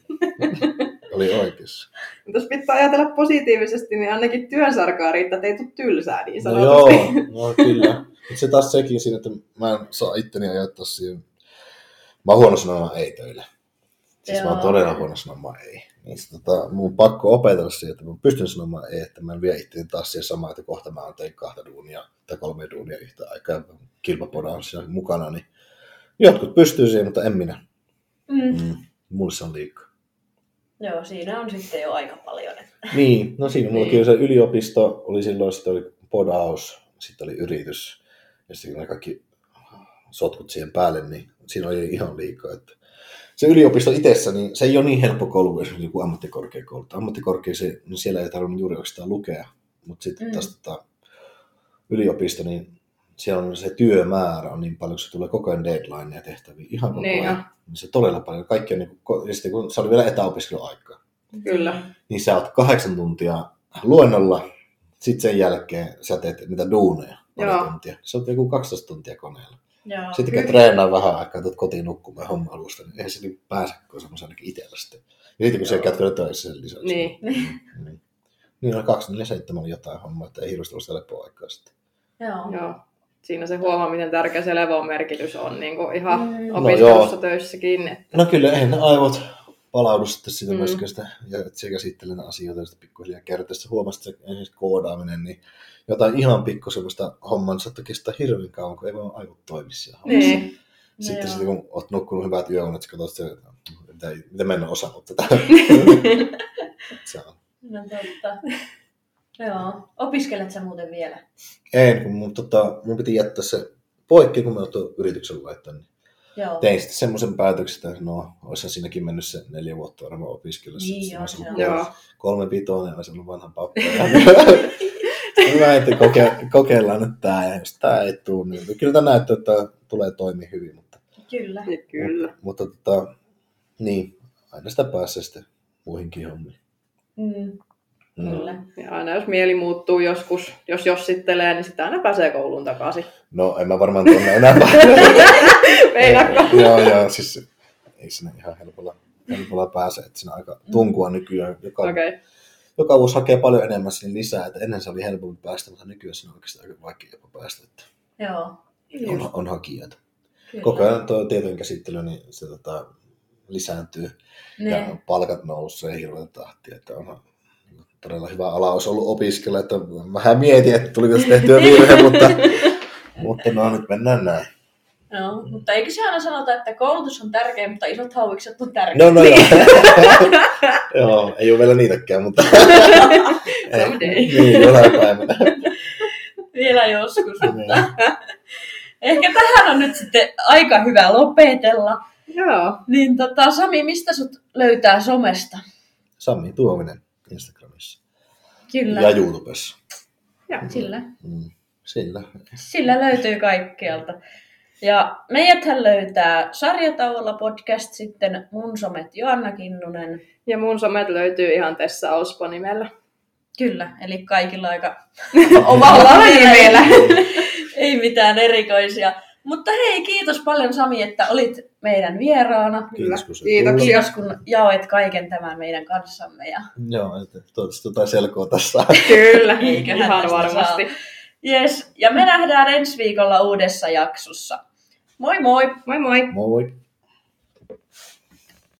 Oli oikeassa. Mutta (laughs) jos pitää ajatella positiivisesti, niin ainakin työnsarkaa riittää, että ei tule tylsää niin No sanotusti. joo, (laughs) no kyllä. Mutta se taas sekin siinä, että mä en saa itteni ajoittaa siihen. Mä oon huono sanomaan ei töille. Siis mä oon Joo. todella huono sanomaan ei. Niin sit, tota, mun on pakko opetella siihen, että mä pystyn sanomaan ei, että mä en vie itteni taas siihen samaan, että kohta mä teen kahta duunia tai kolme duunia yhtä aikaa. Kilpapoda on siinä mukana, niin jotkut pystyy siihen, mutta en minä. Mm. Mm. Mulle se on liikaa. Joo, siinä on sitten jo aika paljon. Niin, no siinä mulla Niin. kyllä se yliopisto oli silloin, sitten oli podaus, sitten oli yritys ja sitten kaikki sotkut siihen päälle, niin siinä oli ihan liikaa. Että se yliopisto itsessä, niin se ei ole niin helppo koulu kuin esimerkiksi joku ammattikorkeakoulu. Ammattikorkeassa, niin siellä ei tarvinnut juuri oikeastaan lukea, mutta sitten Mm. tästä tota, yliopisto, niin siellä on se työmäärä on niin paljon, kun se tulee koko ajan deadline ja tehtäviä ihan koko Niin ajan. on. Niin se todella paljon. Kaikki on niin kuin, ja sitten kun se oli vielä etäopiskeluaikaa Kyllä. niin sä oot kahdeksan tuntia luennolla, sitten sen jälkeen sä teet niitä duuneja pari Joo. tuntia. Sä oot joku 12 tuntia koneella. Joo. Sitten kun treenaa vähän aikaa, tuot kotiin nukkumaan homma alusta, niin eihän se niin pääse, kun semmoisen ainakin itsellä sitten. Ja sitten kun sä Joo. käyt vielä töissä sen lisäksi. Niin. niin. Niin on 247 oli jotain hommaa, että ei hirveästi ollut sitä lepoaikaa sitten. Joo. Joo. Siinä se huomaa, miten tärkeä se levon merkitys on niin kuin ihan Mm. No opiskelussa joo. töissäkin. Että No kyllä, eihän ne aivot palaudu sitten siitä Mm. myöskään sitä, ja että se käsittelee asioita, ja pikkuhiljaa kertaa. Sitten huomasit, että se esimerkiksi koodaaminen, niin jotain ihan pikku semmoista homman saattaa kestää hirveän kauan, kun ei vaan aivot toimi siellä hommassa. niin. Sitten, joo. sitten kun olet nukkunut hyvät yöunet, sä katsot, että mitä, mitä mä en ole osannut tätä. (laughs) (laughs) se on. No totta. Joo. Opiskelet sä muuten vielä? En, kun mun, tota, mun piti jättää se poikki, kun mä oon tuon yrityksen laittanut. Niin Joo. tein sitten semmoisen päätöksen, että no, olisihan siinäkin mennyt se neljä vuotta varmaan opiskellessa. Niin Sitten joo, se on. Joo. kolme pitoinen, olisi ollut vanha pappa. (laughs) Mä että koke, kokeillaan nyt tää, ja jos tää ei tuu, niin kyllä tämä näyttää, että tulee toimia hyvin, mutta, Kyllä. Niin, Kyllä. mutta tota, niin, aina sitä pääsee sitten muihinkin hommiin. Mm. Mm. Kyllä. Ja aina jos mieli muuttuu joskus, jos jossittelee, niin sitä aina pääsee kouluun takaisin. No en mä varmaan tuonne enää (laughs) Meinaatko? Joo, joo, siis ei sinne ihan helpolla helpolla pääsee, että siinä aika tunkua nykyään. Joka, Okei. Okay. joka vuosi hakee paljon enemmän sinne lisää, että ennen se oli helpompi päästä, mutta nykyään se on oikeasti aika vaikea jopa päästä, että Joo. on, on hakijoita. Kyllä. Koko ajan tuo tietojen käsittely, niin se tota, lisääntyy Ne. ja palkat nousee hirveän tahtia, että on todella hyvä ala olisi ollut opiskella, että vähän mietin, että tuliko tässä tehtyä (laughs) virhe, mutta, mutta no nyt mennään näin. Joo, mutta eikö se aina sanota, että koulutus on tärkeä, mutta isot hauikset on tärkeä? No, no joo. (laughs) joo, ei ole vielä niitäkään, mutta... (laughs) ei, Someday. niin, jonain päivänä. Vielä joskus. Niin. Ehkä tähän on nyt sitten aika hyvä lopetella. Joo. Niin tota, Sami, mistä sut löytää somesta? Sami Tuominen Instagramissa Kyllä. ja YouTubessa. Joo. Sillä. Mm, sillä. Sillä löytyy kaikkialta. Ja meidäthän löytää Sarjatauolla podcast, sitten mun somet Joanna Kinnunen. Ja mun somet löytyy ihan Tessa Ospo nimellä. Kyllä, eli kaikilla aika (laughs) Omalla nimellä. (laughs) Ei mitään erikoisia. Mutta hei, kiitos paljon Sami, että olit meidän vieraana. Kiitos, kun tulit. Kiitos, kun jaoit kaiken tämän meidän kanssamme. Ja... Joo, että toivottavasti jotain selkoa tässä. Kyllä, Eiköhän ihan tästä varmasti. saa. Yes. Ja me nähdään ensi viikolla uudessa jaksossa. Moi moi! Moi moi! Moi!